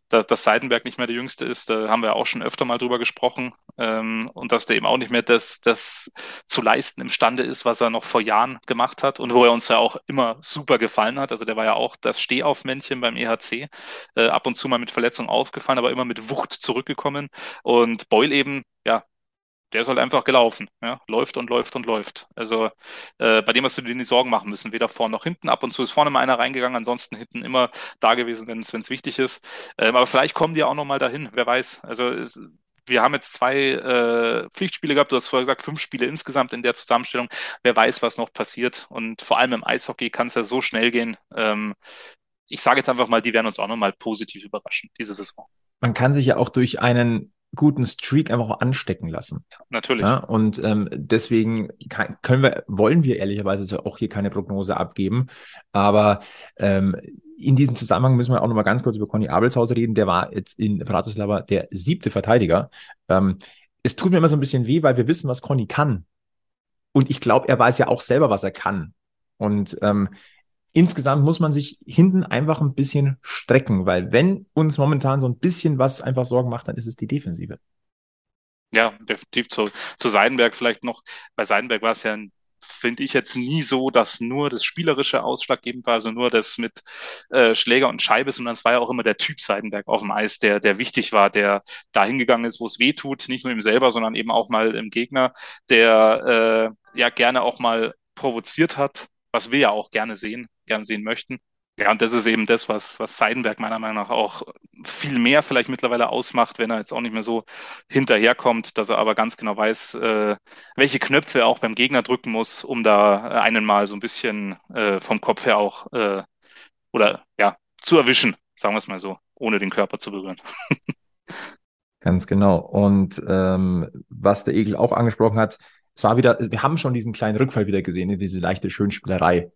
dass, dass Seidenberg nicht mehr der Jüngste ist, da haben wir auch schon öfter mal drüber gesprochen. Ähm, und dass der eben auch nicht mehr das, das zu leisten imstande ist, was er noch vor Jahren gemacht hat und wo er uns ja auch immer super gefallen hat. Also der war ja auch das Stehaufmännchen beim EHC, äh, ab und zu mal mit Verletzung aufgefallen, aber immer mit Wucht zurückgekommen. Und Boyle eben, ja, der halt einfach gelaufen. Ja? Läuft und läuft und läuft. Also äh, bei dem hast du dir nicht Sorgen machen müssen, weder vorne noch hinten. Ab und zu ist vorne mal einer reingegangen, ansonsten hinten immer da gewesen, wenn es wichtig ist. Ähm, aber vielleicht kommen die auch noch mal dahin, wer weiß. Also es, wir haben jetzt zwei äh, Pflichtspiele gehabt, du hast vorher gesagt, fünf Spiele insgesamt in der Zusammenstellung. Wer weiß, was noch passiert. Und vor allem im Eishockey kann es ja so schnell gehen. Ähm, ich sage jetzt einfach mal, die werden uns auch noch mal positiv überraschen, diese Saison. Man kann sich ja auch durch einen guten Streak einfach auch anstecken lassen. Natürlich. Ja, und ähm, deswegen kann, können wir, wollen wir ehrlicherweise auch hier keine Prognose abgeben. Aber ähm, in diesem Zusammenhang müssen wir auch noch mal ganz kurz über Conny Abelshaus reden. Der war jetzt in Bratislava der siebte Verteidiger. Ähm, es tut mir immer so ein bisschen weh, weil wir wissen, was Conny kann. Und ich glaube, er weiß ja auch selber, was er kann. Und ähm, insgesamt muss man sich hinten einfach ein bisschen strecken, weil wenn uns momentan so ein bisschen was einfach Sorgen macht, dann ist es die Defensive. Ja, definitiv zu, zu Seidenberg vielleicht noch. Bei Seidenberg war es ja finde ich jetzt nie so, dass nur das Spielerische ausschlaggebend war, also nur das mit äh, Schläger und Scheibe, sondern es war ja auch immer der Typ Seidenberg auf dem Eis, der, der wichtig war, der da hingegangen ist, wo es weh tut, nicht nur ihm selber, sondern eben auch mal im Gegner, der äh, ja gerne auch mal provoziert hat, was wir ja auch gerne sehen, gerne sehen möchten. Ja, und das ist eben das, was, was Seidenberg meiner Meinung nach auch viel mehr vielleicht mittlerweile ausmacht, wenn er jetzt auch nicht mehr so hinterherkommt, dass er aber ganz genau weiß, äh, welche Knöpfe er auch beim Gegner drücken muss, um da äh, einen mal so ein bisschen äh, vom Kopf her auch äh, oder ja, zu erwischen, sagen wir es mal so, ohne den Körper zu berühren. Ganz genau. Und ähm, was der Egel auch angesprochen hat, es war wieder, wir haben schon diesen kleinen Rückfall wieder gesehen, diese leichte Schönspielerei.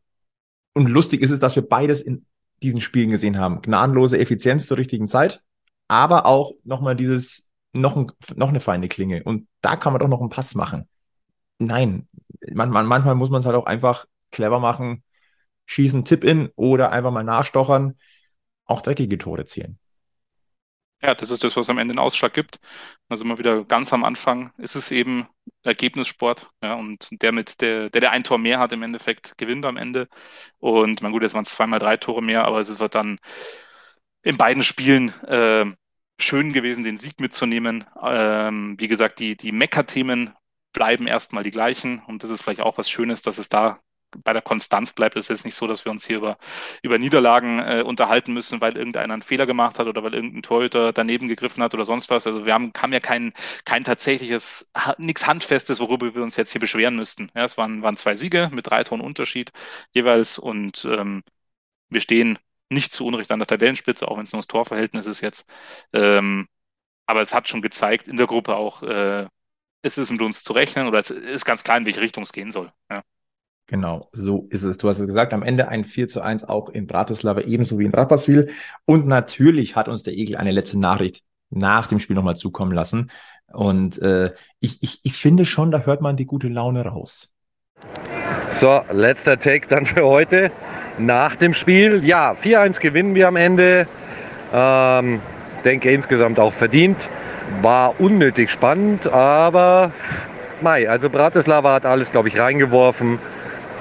Und lustig ist es, dass wir beides in diesen Spielen gesehen haben. Gnadenlose Effizienz zur richtigen Zeit, aber auch nochmal dieses, noch, ein, noch eine feine Klinge. Und da kann man doch noch einen Pass machen. Nein, man, man, manchmal muss man es halt auch einfach clever machen, schießen Tipp in oder einfach mal nachstochern, auch dreckige Tore zielen. Ja, das ist das, was am Ende den Ausschlag gibt. Also immer wieder ganz am Anfang ist es eben Ergebnissport, ja, und der mit der, der, der ein Tor mehr hat, im Endeffekt gewinnt am Ende. Und man gut, jetzt waren es zweimal drei Tore mehr, aber es wird dann in beiden Spielen äh, schön gewesen, den Sieg mitzunehmen. Ähm, wie gesagt, die, die Mecker-Themen bleiben erstmal die gleichen. Und das ist vielleicht auch was Schönes, dass es da bei der Konstanz bleibt. Es jetzt nicht so, dass wir uns hier über, über Niederlagen äh, unterhalten müssen, weil irgendeiner einen Fehler gemacht hat oder weil irgendein Torhüter daneben gegriffen hat oder sonst was. Also wir haben, haben ja kein, kein tatsächliches, nichts Handfestes, worüber wir uns jetzt hier beschweren müssten. Ja, es waren, waren zwei Siege mit drei Toren Unterschied jeweils und ähm, wir stehen nicht zu Unrecht an der Tabellenspitze, auch wenn es nur das Torverhältnis ist jetzt. Ähm, aber es hat schon gezeigt in der Gruppe auch, äh, es ist mit uns zu rechnen oder es ist ganz klar, in welche Richtung es gehen soll. Ja. Genau, so ist es. Du hast es gesagt, am Ende ein 4 zu 1 auch in Bratislava, ebenso wie in Rapperswil. Und natürlich hat uns der Egel eine letzte Nachricht nach dem Spiel nochmal zukommen lassen. Und äh, ich, ich, ich finde schon, da hört man die gute Laune raus. So, letzter Take dann für heute. Nach dem Spiel, ja, 4-1 gewinnen wir am Ende. Ähm, denke insgesamt auch verdient. War unnötig spannend, aber Mai, also Bratislava hat alles, glaube ich, reingeworfen.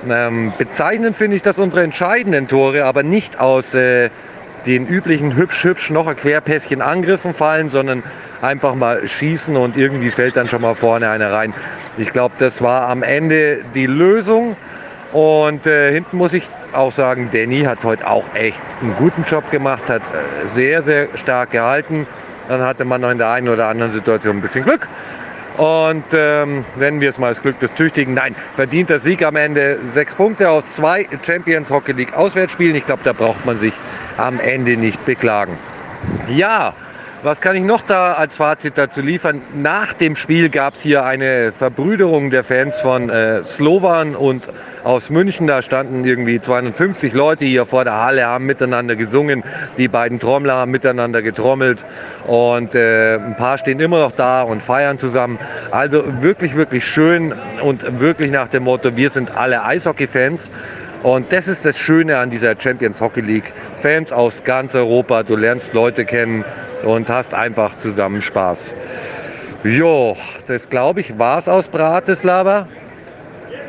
Ähm, bezeichnend finde ich, dass unsere entscheidenden Tore aber nicht aus äh, den üblichen hübsch-hübsch noch Querpässchen Angriffen fallen, sondern einfach mal schießen und irgendwie fällt dann schon mal vorne einer rein. Ich glaube, das war am Ende die Lösung. Und äh, hinten muss ich auch sagen, Danny hat heute auch echt einen guten Job gemacht, hat äh, sehr, sehr stark gehalten. Dann hatte man noch in der einen oder anderen Situation ein bisschen Glück. Und ähm, nennen wir es mal das Glück des Tüchtigen. Nein, verdienter Sieg am Ende. Sechs Punkte aus zwei Champions Hockey League Auswärtsspielen. Ich glaube, da braucht man sich am Ende nicht beklagen. Ja, was kann ich noch da als Fazit dazu liefern? Nach dem Spiel gab es hier eine Verbrüderung der Fans von äh, Slowan und aus München. Da standen irgendwie 250 Leute hier vor der Halle, haben miteinander gesungen. Die beiden Trommler haben miteinander getrommelt und äh, ein paar stehen immer noch da und feiern zusammen. Also wirklich, wirklich schön und wirklich nach dem Motto, wir sind alle Eishockey-Fans. Und das ist das Schöne an dieser Champions Hockey League. Fans aus ganz Europa, du lernst Leute kennen und hast einfach zusammen Spaß. Jo, das glaube ich war's aus Bratislava.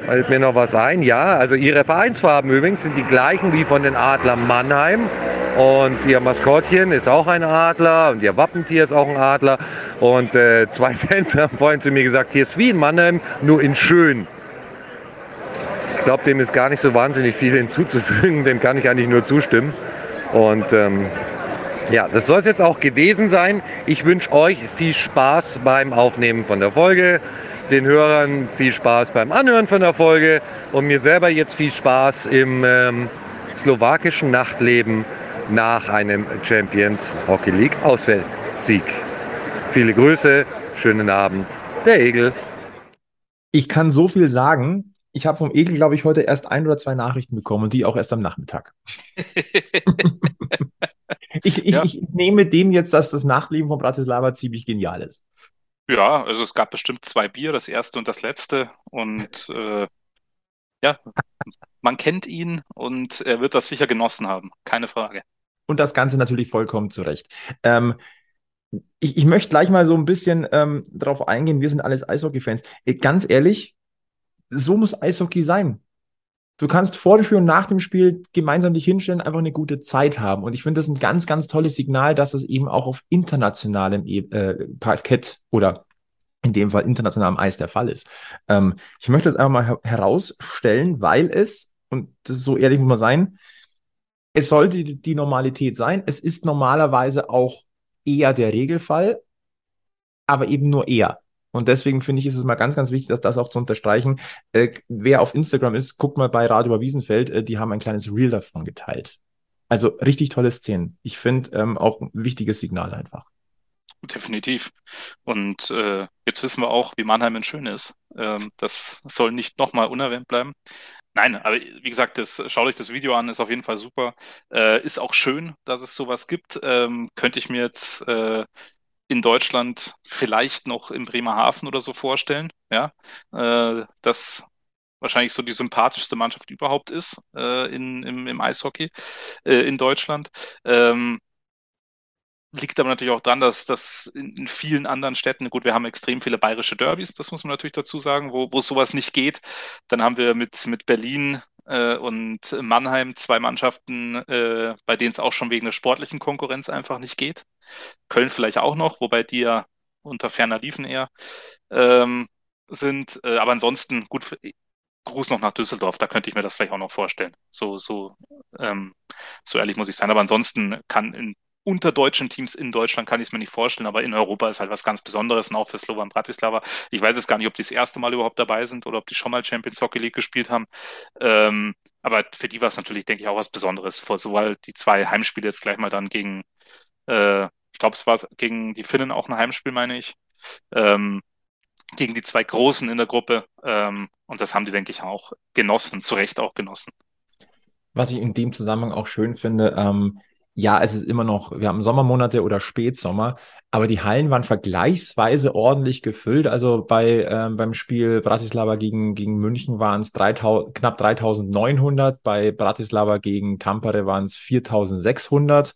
Fällt mir noch was ein? Ja, also ihre Vereinsfarben übrigens sind die gleichen wie von den Adlern Mannheim. Und ihr Maskottchen ist auch ein Adler und ihr Wappentier ist auch ein Adler. Und äh, zwei Fans haben vorhin zu mir gesagt, hier ist wie in Mannheim, nur in schön. Ich glaube, dem ist gar nicht so wahnsinnig viel hinzuzufügen. Dem kann ich eigentlich nur zustimmen. Und ähm, ja, das soll es jetzt auch gewesen sein. Ich wünsche euch viel Spaß beim Aufnehmen von der Folge, den Hörern viel Spaß beim Anhören von der Folge und mir selber jetzt viel Spaß im ähm, slowakischen Nachtleben nach einem Champions Hockey League Auswärtssieg. Viele Grüße, schönen Abend, der Egel. Ich kann so viel sagen. Ich habe vom Egel, glaube ich, heute erst ein oder zwei Nachrichten bekommen und die auch erst am Nachmittag. ich, ich, ja. ich, nehme dem jetzt, dass das Nachtleben von Bratislava ziemlich genial ist. Ja, also es gab bestimmt zwei Bier, das erste und das letzte. Und äh, ja, man kennt ihn und er wird das sicher genossen haben, keine Frage. Und das Ganze natürlich vollkommen zurecht. Ähm, ich, ich möchte gleich mal so ein bisschen ähm, darauf eingehen, wir sind alles Eishockey-Fans. Ganz ehrlich, so muss Eishockey sein. Du kannst vor dem Spiel und nach dem Spiel gemeinsam dich hinstellen, einfach eine gute Zeit haben. Und ich finde das ein ganz, ganz tolles Signal, dass es eben auch auf internationalem e äh, Parkett oder in dem Fall internationalem Eis der Fall ist. Ähm, ich möchte das einfach mal her herausstellen, weil es, und das ist so ehrlich muss man sein, es sollte die, die Normalität sein. Es ist normalerweise auch eher der Regelfall, aber eben nur eher. Und deswegen finde ich, ist es mal ganz, ganz wichtig, dass das auch zu unterstreichen. Äh, wer auf Instagram ist, guckt mal bei Radio Wiesenfeld, äh, die haben ein kleines Reel davon geteilt. Also richtig tolle Szenen. Ich finde ähm, auch ein wichtiges Signal einfach. Definitiv. Und äh, jetzt wissen wir auch, wie Mannheim ein schön ist. Ähm, das soll nicht nochmal unerwähnt bleiben. Nein, aber wie gesagt, das, schaut euch das Video an, ist auf jeden Fall super. Äh, ist auch schön, dass es sowas gibt. Ähm, könnte ich mir jetzt äh, in Deutschland vielleicht noch in Bremerhaven oder so vorstellen, ja, äh, das wahrscheinlich so die sympathischste Mannschaft überhaupt ist äh, in, im, im Eishockey äh, in Deutschland. Ähm, liegt aber natürlich auch daran, dass das in, in, vielen anderen Städten, gut, wir haben extrem viele bayerische Derbys, das muss man natürlich dazu sagen, wo, wo sowas nicht geht. Dann haben wir mit, mit Berlin äh, und Mannheim zwei Mannschaften, äh, bei denen es auch schon wegen der sportlichen Konkurrenz einfach nicht geht. Köln vielleicht auch noch, wobei die ja unter ferner Liefen eher ähm, sind. Äh, aber ansonsten, gut, Gruß noch nach Düsseldorf, da könnte ich mir das vielleicht auch noch vorstellen. So, so, ähm, so ehrlich muss ich sein. Aber ansonsten kann in, unter deutschen Teams in Deutschland kann ich es mir nicht vorstellen, aber in Europa ist halt was ganz Besonderes und auch für Slovan Bratislava. Ich weiß jetzt gar nicht, ob die das erste Mal überhaupt dabei sind oder ob die schon mal Champions Hockey League gespielt haben. Ähm, aber für die war es natürlich, denke ich, auch was Besonderes. Vor so halt die zwei Heimspiele jetzt gleich mal dann gegen äh, ich glaube, es war gegen die Finnen auch ein Heimspiel, meine ich. Ähm, gegen die zwei Großen in der Gruppe. Ähm, und das haben die, denke ich, auch genossen, zu Recht auch genossen. Was ich in dem Zusammenhang auch schön finde, ähm, ja, es ist immer noch, wir haben Sommermonate oder Spätsommer, aber die Hallen waren vergleichsweise ordentlich gefüllt. Also bei, ähm, beim Spiel Bratislava gegen, gegen München waren es knapp 3900, bei Bratislava gegen Tampere waren es 4600.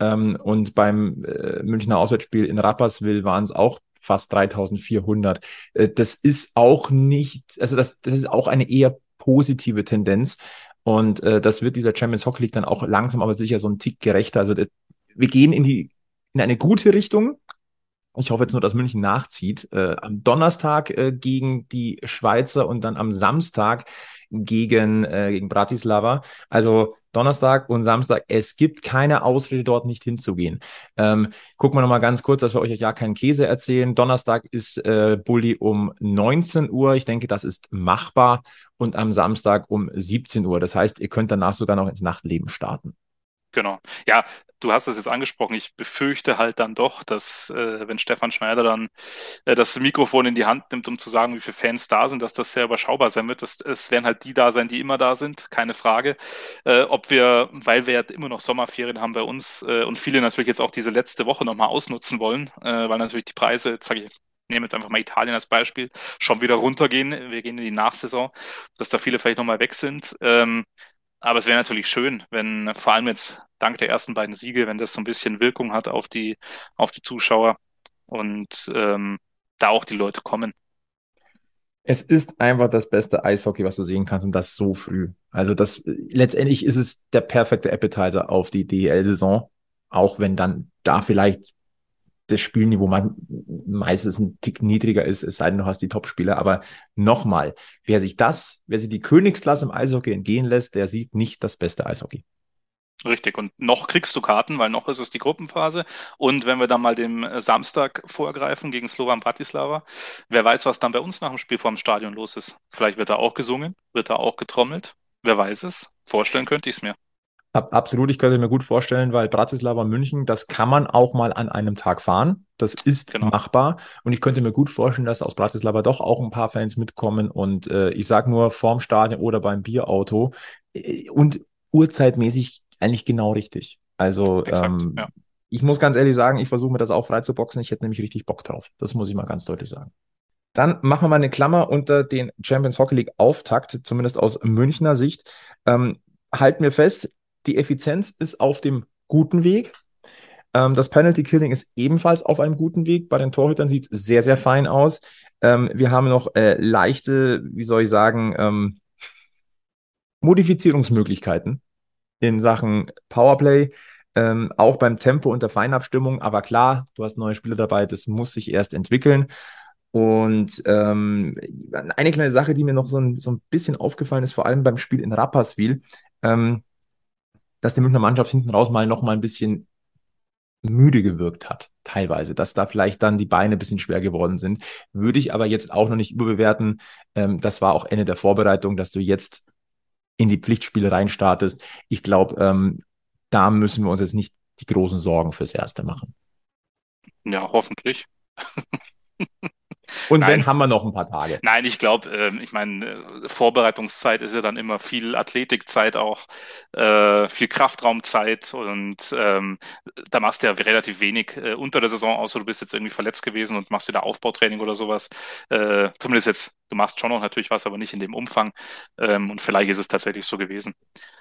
Ähm, und beim äh, Münchner Auswärtsspiel in Rapperswil waren es auch fast 3400. Äh, das ist auch nicht, also das, das ist auch eine eher positive Tendenz. Und äh, das wird dieser Champions Hockey League dann auch langsam aber sicher so ein Tick gerechter. Also das, wir gehen in die in eine gute Richtung. Ich hoffe jetzt nur, dass München nachzieht. Äh, am Donnerstag äh, gegen die Schweizer und dann am Samstag gegen, äh, gegen Bratislava. Also Donnerstag und Samstag, es gibt keine Ausrede, dort nicht hinzugehen. Ähm, gucken wir nochmal ganz kurz, dass wir euch ja keinen Käse erzählen. Donnerstag ist äh, Bulli um 19 Uhr. Ich denke, das ist machbar. Und am Samstag um 17 Uhr. Das heißt, ihr könnt danach sogar noch ins Nachtleben starten. Genau. Ja, du hast es jetzt angesprochen. Ich befürchte halt dann doch, dass äh, wenn Stefan Schneider dann äh, das Mikrofon in die Hand nimmt, um zu sagen, wie viele Fans da sind, dass das sehr überschaubar sein wird. Das, es werden halt die da sein, die immer da sind, keine Frage. Äh, ob wir, weil wir ja immer noch Sommerferien haben bei uns äh, und viele natürlich jetzt auch diese letzte Woche nochmal ausnutzen wollen, äh, weil natürlich die Preise, sage ich, nehme jetzt einfach mal Italien als Beispiel, schon wieder runtergehen. Wir gehen in die Nachsaison, dass da viele vielleicht nochmal weg sind. Ähm, aber es wäre natürlich schön, wenn vor allem jetzt dank der ersten beiden Siege, wenn das so ein bisschen Wirkung hat auf die, auf die Zuschauer und ähm, da auch die Leute kommen. Es ist einfach das beste Eishockey, was du sehen kannst und das so früh. Also das letztendlich ist es der perfekte Appetizer auf die DEL-Saison, auch wenn dann da vielleicht das Spielniveau man meistens ein Tick niedriger ist, es sei denn, du hast die Topspieler. Aber nochmal, wer sich das, wer sich die Königsklasse im Eishockey entgehen lässt, der sieht nicht das beste Eishockey. Richtig, und noch kriegst du Karten, weil noch ist es die Gruppenphase. Und wenn wir dann mal dem äh, Samstag vorgreifen gegen Slovan Bratislava, wer weiß, was dann bei uns nach dem Spiel vor dem Stadion los ist. Vielleicht wird da auch gesungen, wird da auch getrommelt. Wer weiß es? Vorstellen könnte ich es mir. Absolut, ich könnte mir gut vorstellen, weil Bratislava München, das kann man auch mal an einem Tag fahren. Das ist genau. machbar. Und ich könnte mir gut vorstellen, dass aus Bratislava doch auch ein paar Fans mitkommen. Und äh, ich sage nur vorm Stadion oder beim Bierauto. Äh, und uhrzeitmäßig eigentlich genau richtig. Also Exakt, ähm, ja. ich muss ganz ehrlich sagen, ich versuche mir das auch frei zu boxen. Ich hätte nämlich richtig Bock drauf. Das muss ich mal ganz deutlich sagen. Dann machen wir mal eine Klammer unter den Champions Hockey League Auftakt, zumindest aus Münchner Sicht. Ähm, halten wir fest, die Effizienz ist auf dem guten Weg. Ähm, das Penalty Killing ist ebenfalls auf einem guten Weg. Bei den Torhütern sieht es sehr, sehr fein aus. Ähm, wir haben noch äh, leichte, wie soll ich sagen, ähm, Modifizierungsmöglichkeiten in Sachen Powerplay, ähm, auch beim Tempo und der Feinabstimmung. Aber klar, du hast neue Spieler dabei, das muss sich erst entwickeln. Und ähm, eine kleine Sache, die mir noch so ein, so ein bisschen aufgefallen ist, vor allem beim Spiel in Rapperswil, ähm, dass die Münchner Mannschaft hinten raus mal noch mal ein bisschen müde gewirkt hat, teilweise, dass da vielleicht dann die Beine ein bisschen schwer geworden sind. Würde ich aber jetzt auch noch nicht überbewerten. Ähm, das war auch Ende der Vorbereitung, dass du jetzt in die Pflichtspiele reinstartest. Ich glaube, ähm, da müssen wir uns jetzt nicht die großen Sorgen fürs Erste machen. Ja, hoffentlich. Und Nein. wenn, haben wir noch ein paar Tage. Nein, ich glaube, äh, ich meine, Vorbereitungszeit ist ja dann immer viel Athletikzeit auch, äh, viel Kraftraumzeit und ähm, da machst du ja relativ wenig äh, unter der Saison, außer du bist jetzt irgendwie verletzt gewesen und machst wieder Aufbautraining oder sowas. Äh, zumindest jetzt, du machst schon noch natürlich was, aber nicht in dem Umfang. Ähm, und vielleicht ist es tatsächlich so gewesen.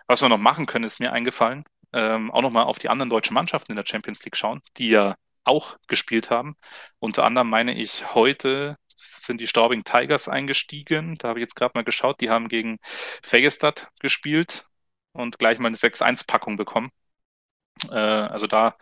Was wir noch machen können, ist mir eingefallen, ähm, auch nochmal auf die anderen deutschen Mannschaften in der Champions League schauen, die ja auch gespielt haben. Unter anderem meine ich, heute sind die Straubing Tigers eingestiegen. Da habe ich jetzt gerade mal geschaut. Die haben gegen Fegestad gespielt und gleich mal eine 6-1-Packung bekommen. Äh, also da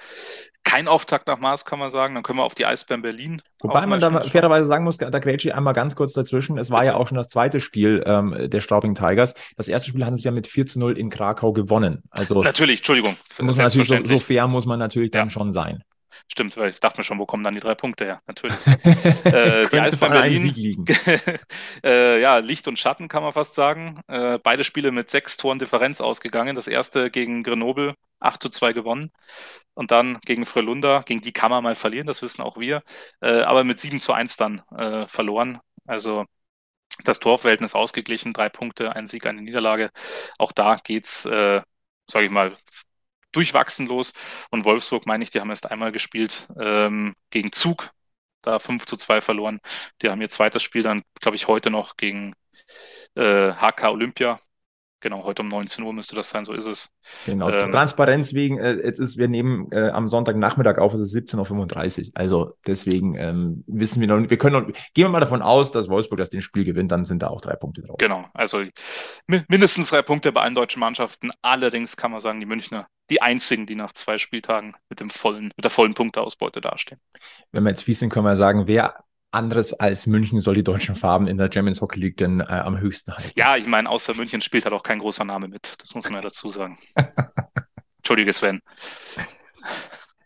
kein Auftakt nach Maß, kann man sagen. Dann können wir auf die Eisbären Berlin. Wobei man da fairerweise sagen muss, da grätsche ich einmal ganz kurz dazwischen. Es war Bitte. ja auch schon das zweite Spiel ähm, der Straubing Tigers. Das erste Spiel haben sie ja mit 4 zu 0 in Krakau gewonnen. Also natürlich, Entschuldigung. Muss natürlich so, so, fair muss man natürlich ja. dann schon sein. Stimmt, weil ich dachte mir schon, wo kommen dann die drei Punkte her? Natürlich. äh, die Eisbären Berlin. äh, ja, Licht und Schatten kann man fast sagen. Äh, beide Spiele mit sechs Toren Differenz ausgegangen. Das erste gegen Grenoble 8 zu 2 gewonnen. Und dann gegen Frölunda, gegen die kann man mal verlieren, das wissen auch wir. Äh, aber mit 7 zu 1 dann äh, verloren. Also das Torverhältnis ausgeglichen, drei Punkte, ein Sieg, eine Niederlage. Auch da geht's, äh, sage ich mal, durchwachsen los. Und Wolfsburg, meine ich, die haben erst einmal gespielt ähm, gegen Zug, da 5 zu 2 verloren. Die haben ihr zweites Spiel dann, glaube ich, heute noch gegen äh, HK Olympia. Genau, heute um 19 Uhr müsste das sein, so ist es. Genau, ähm, Transparenz wegen, äh, jetzt ist, wir nehmen äh, am Sonntagnachmittag auf, es ist 17.35 Uhr. Also deswegen ähm, wissen wir noch, wir können, noch, gehen wir mal davon aus, dass Wolfsburg das den Spiel gewinnt, dann sind da auch drei Punkte drauf. Genau, also mindestens drei Punkte bei allen deutschen Mannschaften. Allerdings kann man sagen, die Münchner die einzigen, die nach zwei Spieltagen mit dem vollen, mit der vollen Punkteausbeute dastehen. Wenn wir jetzt fies sind, können wir sagen, wer anderes als München soll die deutschen Farben in der Champions Hockey League denn äh, am höchsten halten? Ja, ich meine, außer München spielt halt auch kein großer Name mit. Das muss man ja dazu sagen. Entschuldige, Sven.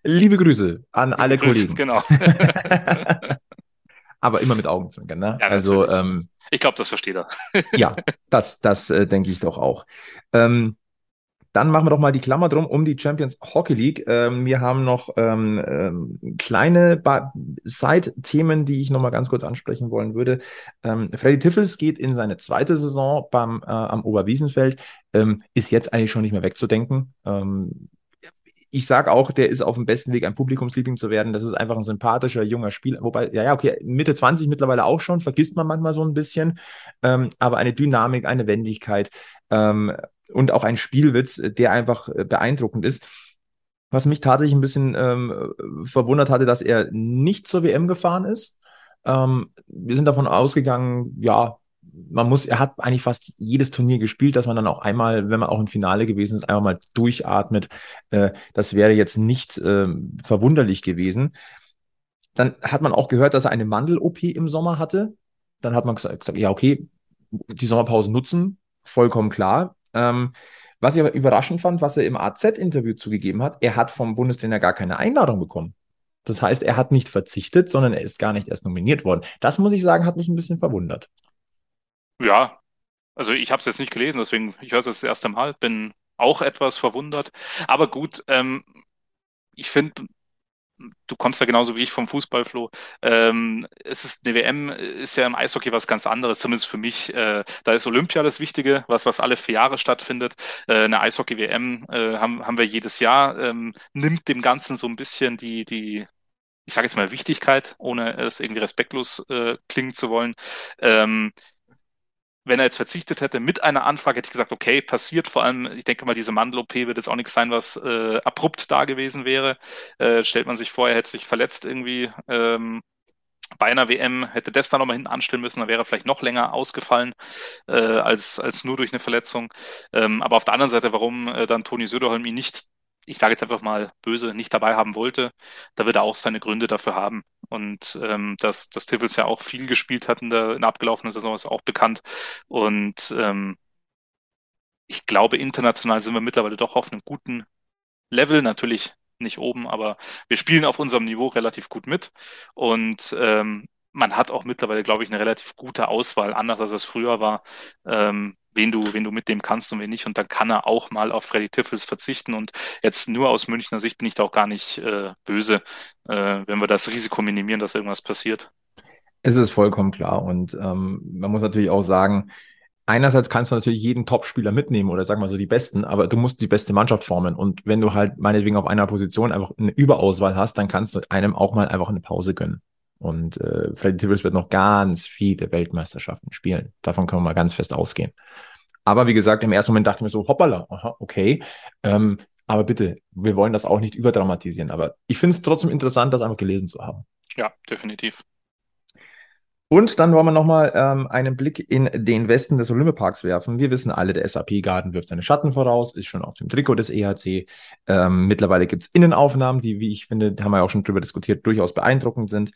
Liebe Grüße an alle Grüße, Kollegen. Genau. Aber immer mit Augenzwinkern, ne? Ja, also, ähm, ich glaube, das versteht er. ja, das, das äh, denke ich doch auch. Ähm, dann machen wir doch mal die Klammer drum um die Champions Hockey League. Ähm, wir haben noch ähm, ähm, kleine Side-Themen, die ich noch mal ganz kurz ansprechen wollen würde. Ähm, Freddy Tiffels geht in seine zweite Saison beim, äh, am Oberwiesenfeld, ähm, ist jetzt eigentlich schon nicht mehr wegzudenken. Ich sage auch, der ist auf dem besten Weg, ein Publikumsliebling zu werden. Das ist einfach ein sympathischer, junger Spieler. Wobei, ja, ja, okay, Mitte 20 mittlerweile auch schon, vergisst man manchmal so ein bisschen. Ähm, aber eine Dynamik, eine Wendigkeit. Ähm, und auch ein Spielwitz, der einfach beeindruckend ist. Was mich tatsächlich ein bisschen ähm, verwundert hatte, dass er nicht zur WM gefahren ist. Ähm, wir sind davon ausgegangen, ja, man muss, er hat eigentlich fast jedes Turnier gespielt, dass man dann auch einmal, wenn man auch im Finale gewesen ist, einfach mal durchatmet. Äh, das wäre jetzt nicht äh, verwunderlich gewesen. Dann hat man auch gehört, dass er eine Mandel-OP im Sommer hatte. Dann hat man gesagt, gesagt ja, okay, die Sommerpause nutzen, vollkommen klar. Ähm, was ich aber überraschend fand, was er im AZ-Interview zugegeben hat, er hat vom Bundestrainer gar keine Einladung bekommen. Das heißt, er hat nicht verzichtet, sondern er ist gar nicht erst nominiert worden. Das muss ich sagen, hat mich ein bisschen verwundert. Ja, also ich habe es jetzt nicht gelesen, deswegen ich höre es das erste Mal, bin auch etwas verwundert. Aber gut, ähm, ich finde, du kommst ja genauso wie ich vom Fußball, Flo. Ähm, es ist eine WM, ist ja im Eishockey was ganz anderes, zumindest für mich. Äh, da ist Olympia das Wichtige, was was alle vier Jahre stattfindet. Äh, eine Eishockey-WM äh, haben haben wir jedes Jahr. Ähm, nimmt dem Ganzen so ein bisschen die die ich sage jetzt mal Wichtigkeit, ohne es irgendwie respektlos äh, klingen zu wollen. Ähm, wenn er jetzt verzichtet hätte mit einer Anfrage, hätte ich gesagt, okay, passiert. Vor allem, ich denke mal, diese Mandel-OP wird jetzt auch nichts sein, was äh, abrupt da gewesen wäre. Äh, stellt man sich vor, er hätte sich verletzt irgendwie. Ähm, bei einer WM hätte das dann nochmal hinten anstellen müssen, dann wäre er vielleicht noch länger ausgefallen äh, als, als nur durch eine Verletzung. Ähm, aber auf der anderen Seite, warum äh, dann Toni Söderholm ihn nicht ich sage jetzt einfach mal böse, nicht dabei haben wollte, da wird er auch seine Gründe dafür haben. Und ähm, dass, dass Tivels ja auch viel gespielt hat in der, in der abgelaufenen Saison, ist auch bekannt. Und ähm, ich glaube, international sind wir mittlerweile doch auf einem guten Level. Natürlich nicht oben, aber wir spielen auf unserem Niveau relativ gut mit. Und ähm, man hat auch mittlerweile, glaube ich, eine relativ gute Auswahl, anders als es früher war. Ähm, wen du, wen du mitnehmen kannst und wen nicht. Und dann kann er auch mal auf Freddy Tiffels verzichten. Und jetzt nur aus Münchner Sicht bin ich da auch gar nicht äh, böse, äh, wenn wir das Risiko minimieren, dass irgendwas passiert. Es ist vollkommen klar. Und ähm, man muss natürlich auch sagen, einerseits kannst du natürlich jeden Topspieler mitnehmen oder sag mal so die besten, aber du musst die beste Mannschaft formen. Und wenn du halt meinetwegen auf einer Position einfach eine Überauswahl hast, dann kannst du einem auch mal einfach eine Pause gönnen. Und äh, Freddy Tivers wird noch ganz viele Weltmeisterschaften spielen. Davon können wir mal ganz fest ausgehen. Aber wie gesagt, im ersten Moment dachte ich mir so, hoppala, aha, okay. Ähm, aber bitte, wir wollen das auch nicht überdramatisieren. Aber ich finde es trotzdem interessant, das einfach gelesen zu haben. Ja, definitiv. Und dann wollen wir nochmal ähm, einen Blick in den Westen des Olympiaparks werfen. Wir wissen alle, der SAP-Garten wirft seine Schatten voraus, ist schon auf dem Trikot des EHC. Ähm, mittlerweile gibt es Innenaufnahmen, die, wie ich finde, haben wir ja auch schon drüber diskutiert, durchaus beeindruckend sind.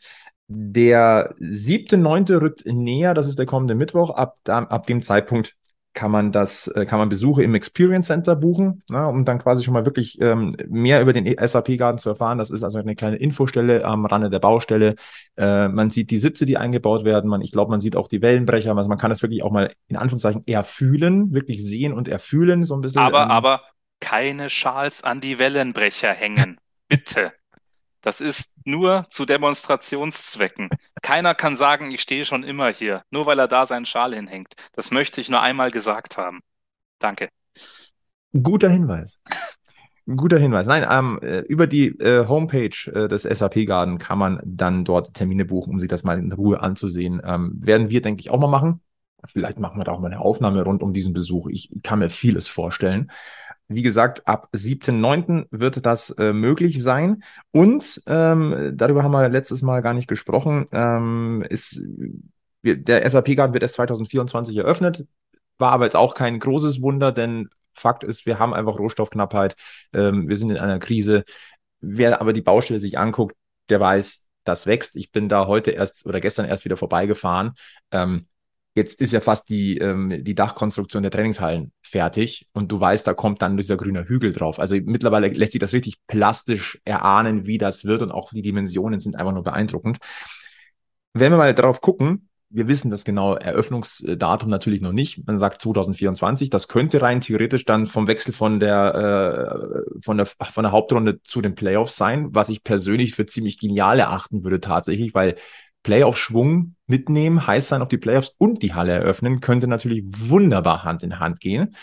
Der siebte, neunte rückt näher, das ist der kommende Mittwoch. Ab, ab dem Zeitpunkt kann man das, äh, kann man Besuche im Experience Center buchen, ne, um dann quasi schon mal wirklich ähm, mehr über den SAP-Garten zu erfahren. Das ist also eine kleine Infostelle am Rande der Baustelle. Äh, man sieht die Sitze, die eingebaut werden. Man, ich glaube, man sieht auch die Wellenbrecher. Also man kann das wirklich auch mal in Anführungszeichen erfühlen, wirklich sehen und erfühlen, so ein bisschen. Aber, ähm, aber keine Schals an die Wellenbrecher hängen. Bitte. Das ist nur zu Demonstrationszwecken. Keiner kann sagen, ich stehe schon immer hier, nur weil er da seinen Schal hinhängt. Das möchte ich nur einmal gesagt haben. Danke. Guter Hinweis. Guter Hinweis. Nein, ähm, äh, über die äh, Homepage äh, des SAP Garden kann man dann dort Termine buchen, um sich das mal in Ruhe anzusehen. Ähm, werden wir, denke ich, auch mal machen. Vielleicht machen wir da auch mal eine Aufnahme rund um diesen Besuch. Ich kann mir vieles vorstellen. Wie gesagt, ab 7.9. wird das äh, möglich sein. Und ähm, darüber haben wir letztes Mal gar nicht gesprochen. Ähm, ist, der SAP-Garten wird erst 2024 eröffnet. War aber jetzt auch kein großes Wunder, denn Fakt ist, wir haben einfach Rohstoffknappheit. Ähm, wir sind in einer Krise. Wer aber die Baustelle sich anguckt, der weiß, das wächst. Ich bin da heute erst oder gestern erst wieder vorbeigefahren. Ähm, Jetzt ist ja fast die, ähm, die Dachkonstruktion der Trainingshallen fertig und du weißt, da kommt dann dieser grüne Hügel drauf. Also mittlerweile lässt sich das richtig plastisch erahnen, wie das wird und auch die Dimensionen sind einfach nur beeindruckend. Wenn wir mal darauf gucken, wir wissen das genaue Eröffnungsdatum natürlich noch nicht. Man sagt 2024. Das könnte rein theoretisch dann vom Wechsel von der, äh, von der, von der Hauptrunde zu den Playoffs sein, was ich persönlich für ziemlich genial erachten würde tatsächlich, weil Playoff-Schwung mitnehmen, heißt sein, ob die Playoffs und die Halle eröffnen, könnte natürlich wunderbar Hand in Hand gehen.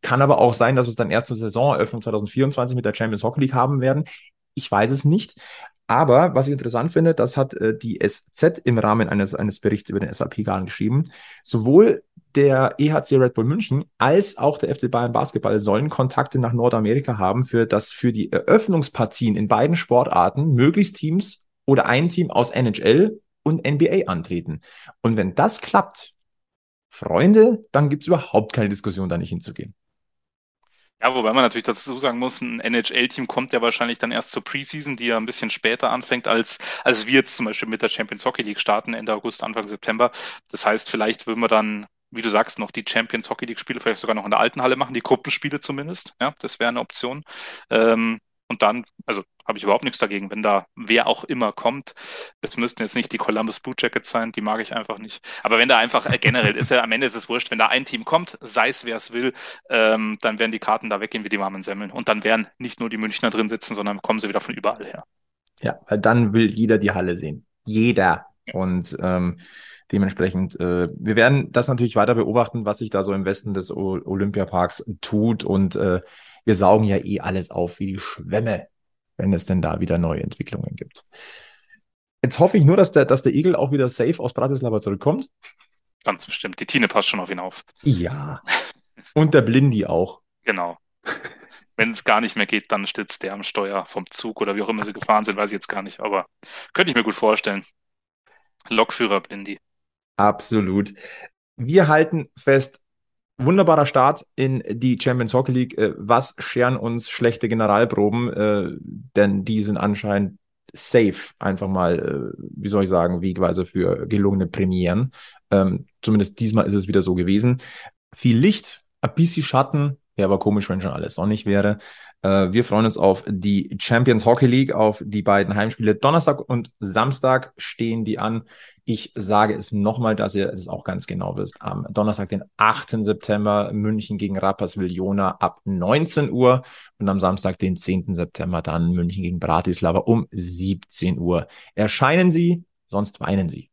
Kann aber auch sein, dass wir es dann erst zur Saisoneröffnung 2024 mit der Champions Hockey League haben werden. Ich weiß es nicht. Aber was ich interessant finde, das hat äh, die SZ im Rahmen eines, eines Berichts über den SAP-Garn geschrieben. Sowohl der EHC Red Bull München als auch der FC Bayern Basketball sollen Kontakte nach Nordamerika haben, für das für die Eröffnungspartien in beiden Sportarten möglichst Teams oder ein Team aus NHL und NBA antreten. Und wenn das klappt, Freunde, dann gibt es überhaupt keine Diskussion, da nicht hinzugehen. Ja, wobei man natürlich dazu sagen muss, ein NHL-Team kommt ja wahrscheinlich dann erst zur Preseason, die ja ein bisschen später anfängt, als, als wir jetzt zum Beispiel mit der Champions Hockey League starten, Ende August, Anfang September. Das heißt, vielleicht würden wir dann, wie du sagst, noch die Champions Hockey League-Spiele vielleicht sogar noch in der alten Halle machen, die Gruppenspiele zumindest. Ja, das wäre eine Option. Ähm, und dann, also habe ich überhaupt nichts dagegen, wenn da wer auch immer kommt. Es müssten jetzt nicht die Columbus Blue Jackets sein, die mag ich einfach nicht. Aber wenn da einfach äh, generell ist ja am Ende ist es wurscht, wenn da ein Team kommt, sei es wer es will, ähm, dann werden die Karten da weggehen wie die warmen Semmeln. Und dann werden nicht nur die Münchner drin sitzen, sondern kommen sie wieder von überall her. Ja, weil dann will jeder die Halle sehen. Jeder. Ja. Und ähm, dementsprechend, äh, wir werden das natürlich weiter beobachten, was sich da so im Westen des o Olympiaparks tut. Und äh, wir saugen ja eh alles auf wie die Schwämme, wenn es denn da wieder neue Entwicklungen gibt. Jetzt hoffe ich nur, dass der, dass der Igel auch wieder safe aus Bratislava zurückkommt. Ganz bestimmt. Die Tine passt schon auf ihn auf. Ja. Und der Blindy auch. Genau. Wenn es gar nicht mehr geht, dann stützt der am Steuer vom Zug oder wie auch immer sie gefahren sind, weiß ich jetzt gar nicht. Aber könnte ich mir gut vorstellen. Lokführer Blindy. Absolut. Wir halten fest, wunderbarer Start in die Champions Hockey League. Äh, was scheren uns schlechte Generalproben? Äh, denn die sind anscheinend safe, einfach mal, äh, wie soll ich sagen, wegweise für gelungene Premieren. Ähm, zumindest diesmal ist es wieder so gewesen. Viel Licht, ein bisschen Schatten. Ja, aber komisch, wenn schon alles sonnig wäre. Äh, wir freuen uns auf die Champions Hockey League, auf die beiden Heimspiele. Donnerstag und Samstag stehen die an. Ich sage es nochmal, dass ihr es auch ganz genau wisst. Am Donnerstag, den 8. September, München gegen Rapperswil-Jona ab 19 Uhr und am Samstag, den 10. September, dann München gegen Bratislava um 17 Uhr. Erscheinen Sie, sonst weinen Sie.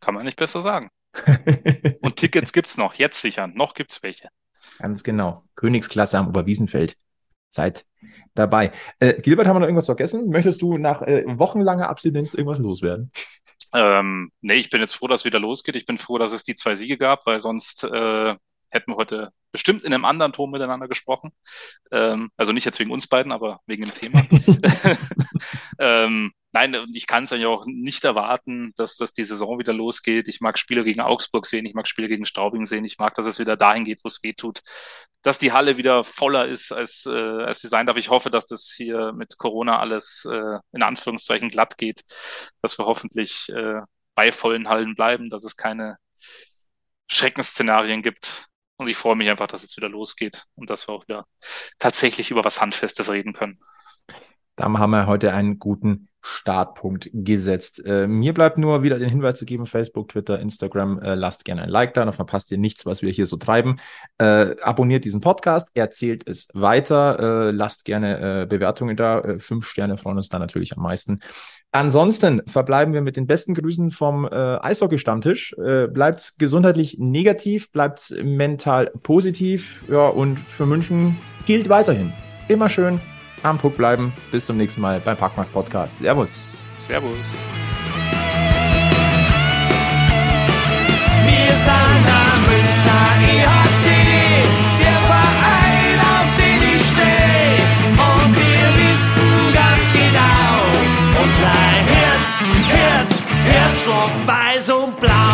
Kann man nicht besser sagen. und Tickets gibt's noch, jetzt sichern. Noch gibt's welche. Ganz genau. Königsklasse am Oberwiesenfeld. Seid dabei. Äh, Gilbert, haben wir noch irgendwas vergessen? Möchtest du nach äh, wochenlanger Abstinenz irgendwas loswerden? Ähm, nee, ich bin jetzt froh, dass es wieder losgeht. Ich bin froh, dass es die zwei Siege gab, weil sonst äh, hätten wir heute bestimmt in einem anderen Ton miteinander gesprochen. Ähm, also nicht jetzt wegen uns beiden, aber wegen dem Thema. ähm, nein, ich kann es eigentlich auch nicht erwarten, dass, dass die Saison wieder losgeht. Ich mag Spiele gegen Augsburg sehen, ich mag Spiele gegen Straubing sehen, ich mag, dass es wieder dahin geht, wo es weh tut. Dass die Halle wieder voller ist, als, äh, als sie sein darf. Ich hoffe, dass das hier mit Corona alles äh, in Anführungszeichen glatt geht, dass wir hoffentlich äh, bei vollen Hallen bleiben, dass es keine Schreckensszenarien gibt, und ich freue mich einfach, dass es wieder losgeht und dass wir auch wieder tatsächlich über was Handfestes reden können. Da haben wir heute einen guten Startpunkt gesetzt. Äh, mir bleibt nur wieder den Hinweis zu geben: Facebook, Twitter, Instagram. Äh, lasst gerne ein Like da, dann verpasst ihr nichts, was wir hier so treiben. Äh, abonniert diesen Podcast, erzählt es weiter, äh, lasst gerne äh, Bewertungen da. Äh, fünf Sterne freuen uns da natürlich am meisten. Ansonsten verbleiben wir mit den besten Grüßen vom Eishockey-Stammtisch. bleibt gesundheitlich negativ, bleibt mental positiv. Ja, und für München gilt weiterhin. Immer schön am Puck bleiben. Bis zum nächsten Mal beim Packmas Podcast. Servus. Servus. Wir sind am Münchner EHC, der Verein, auf den ich stehe. Und wir wissen ganz genau, unser Herz, Herz, Herzschlag weiß und blau.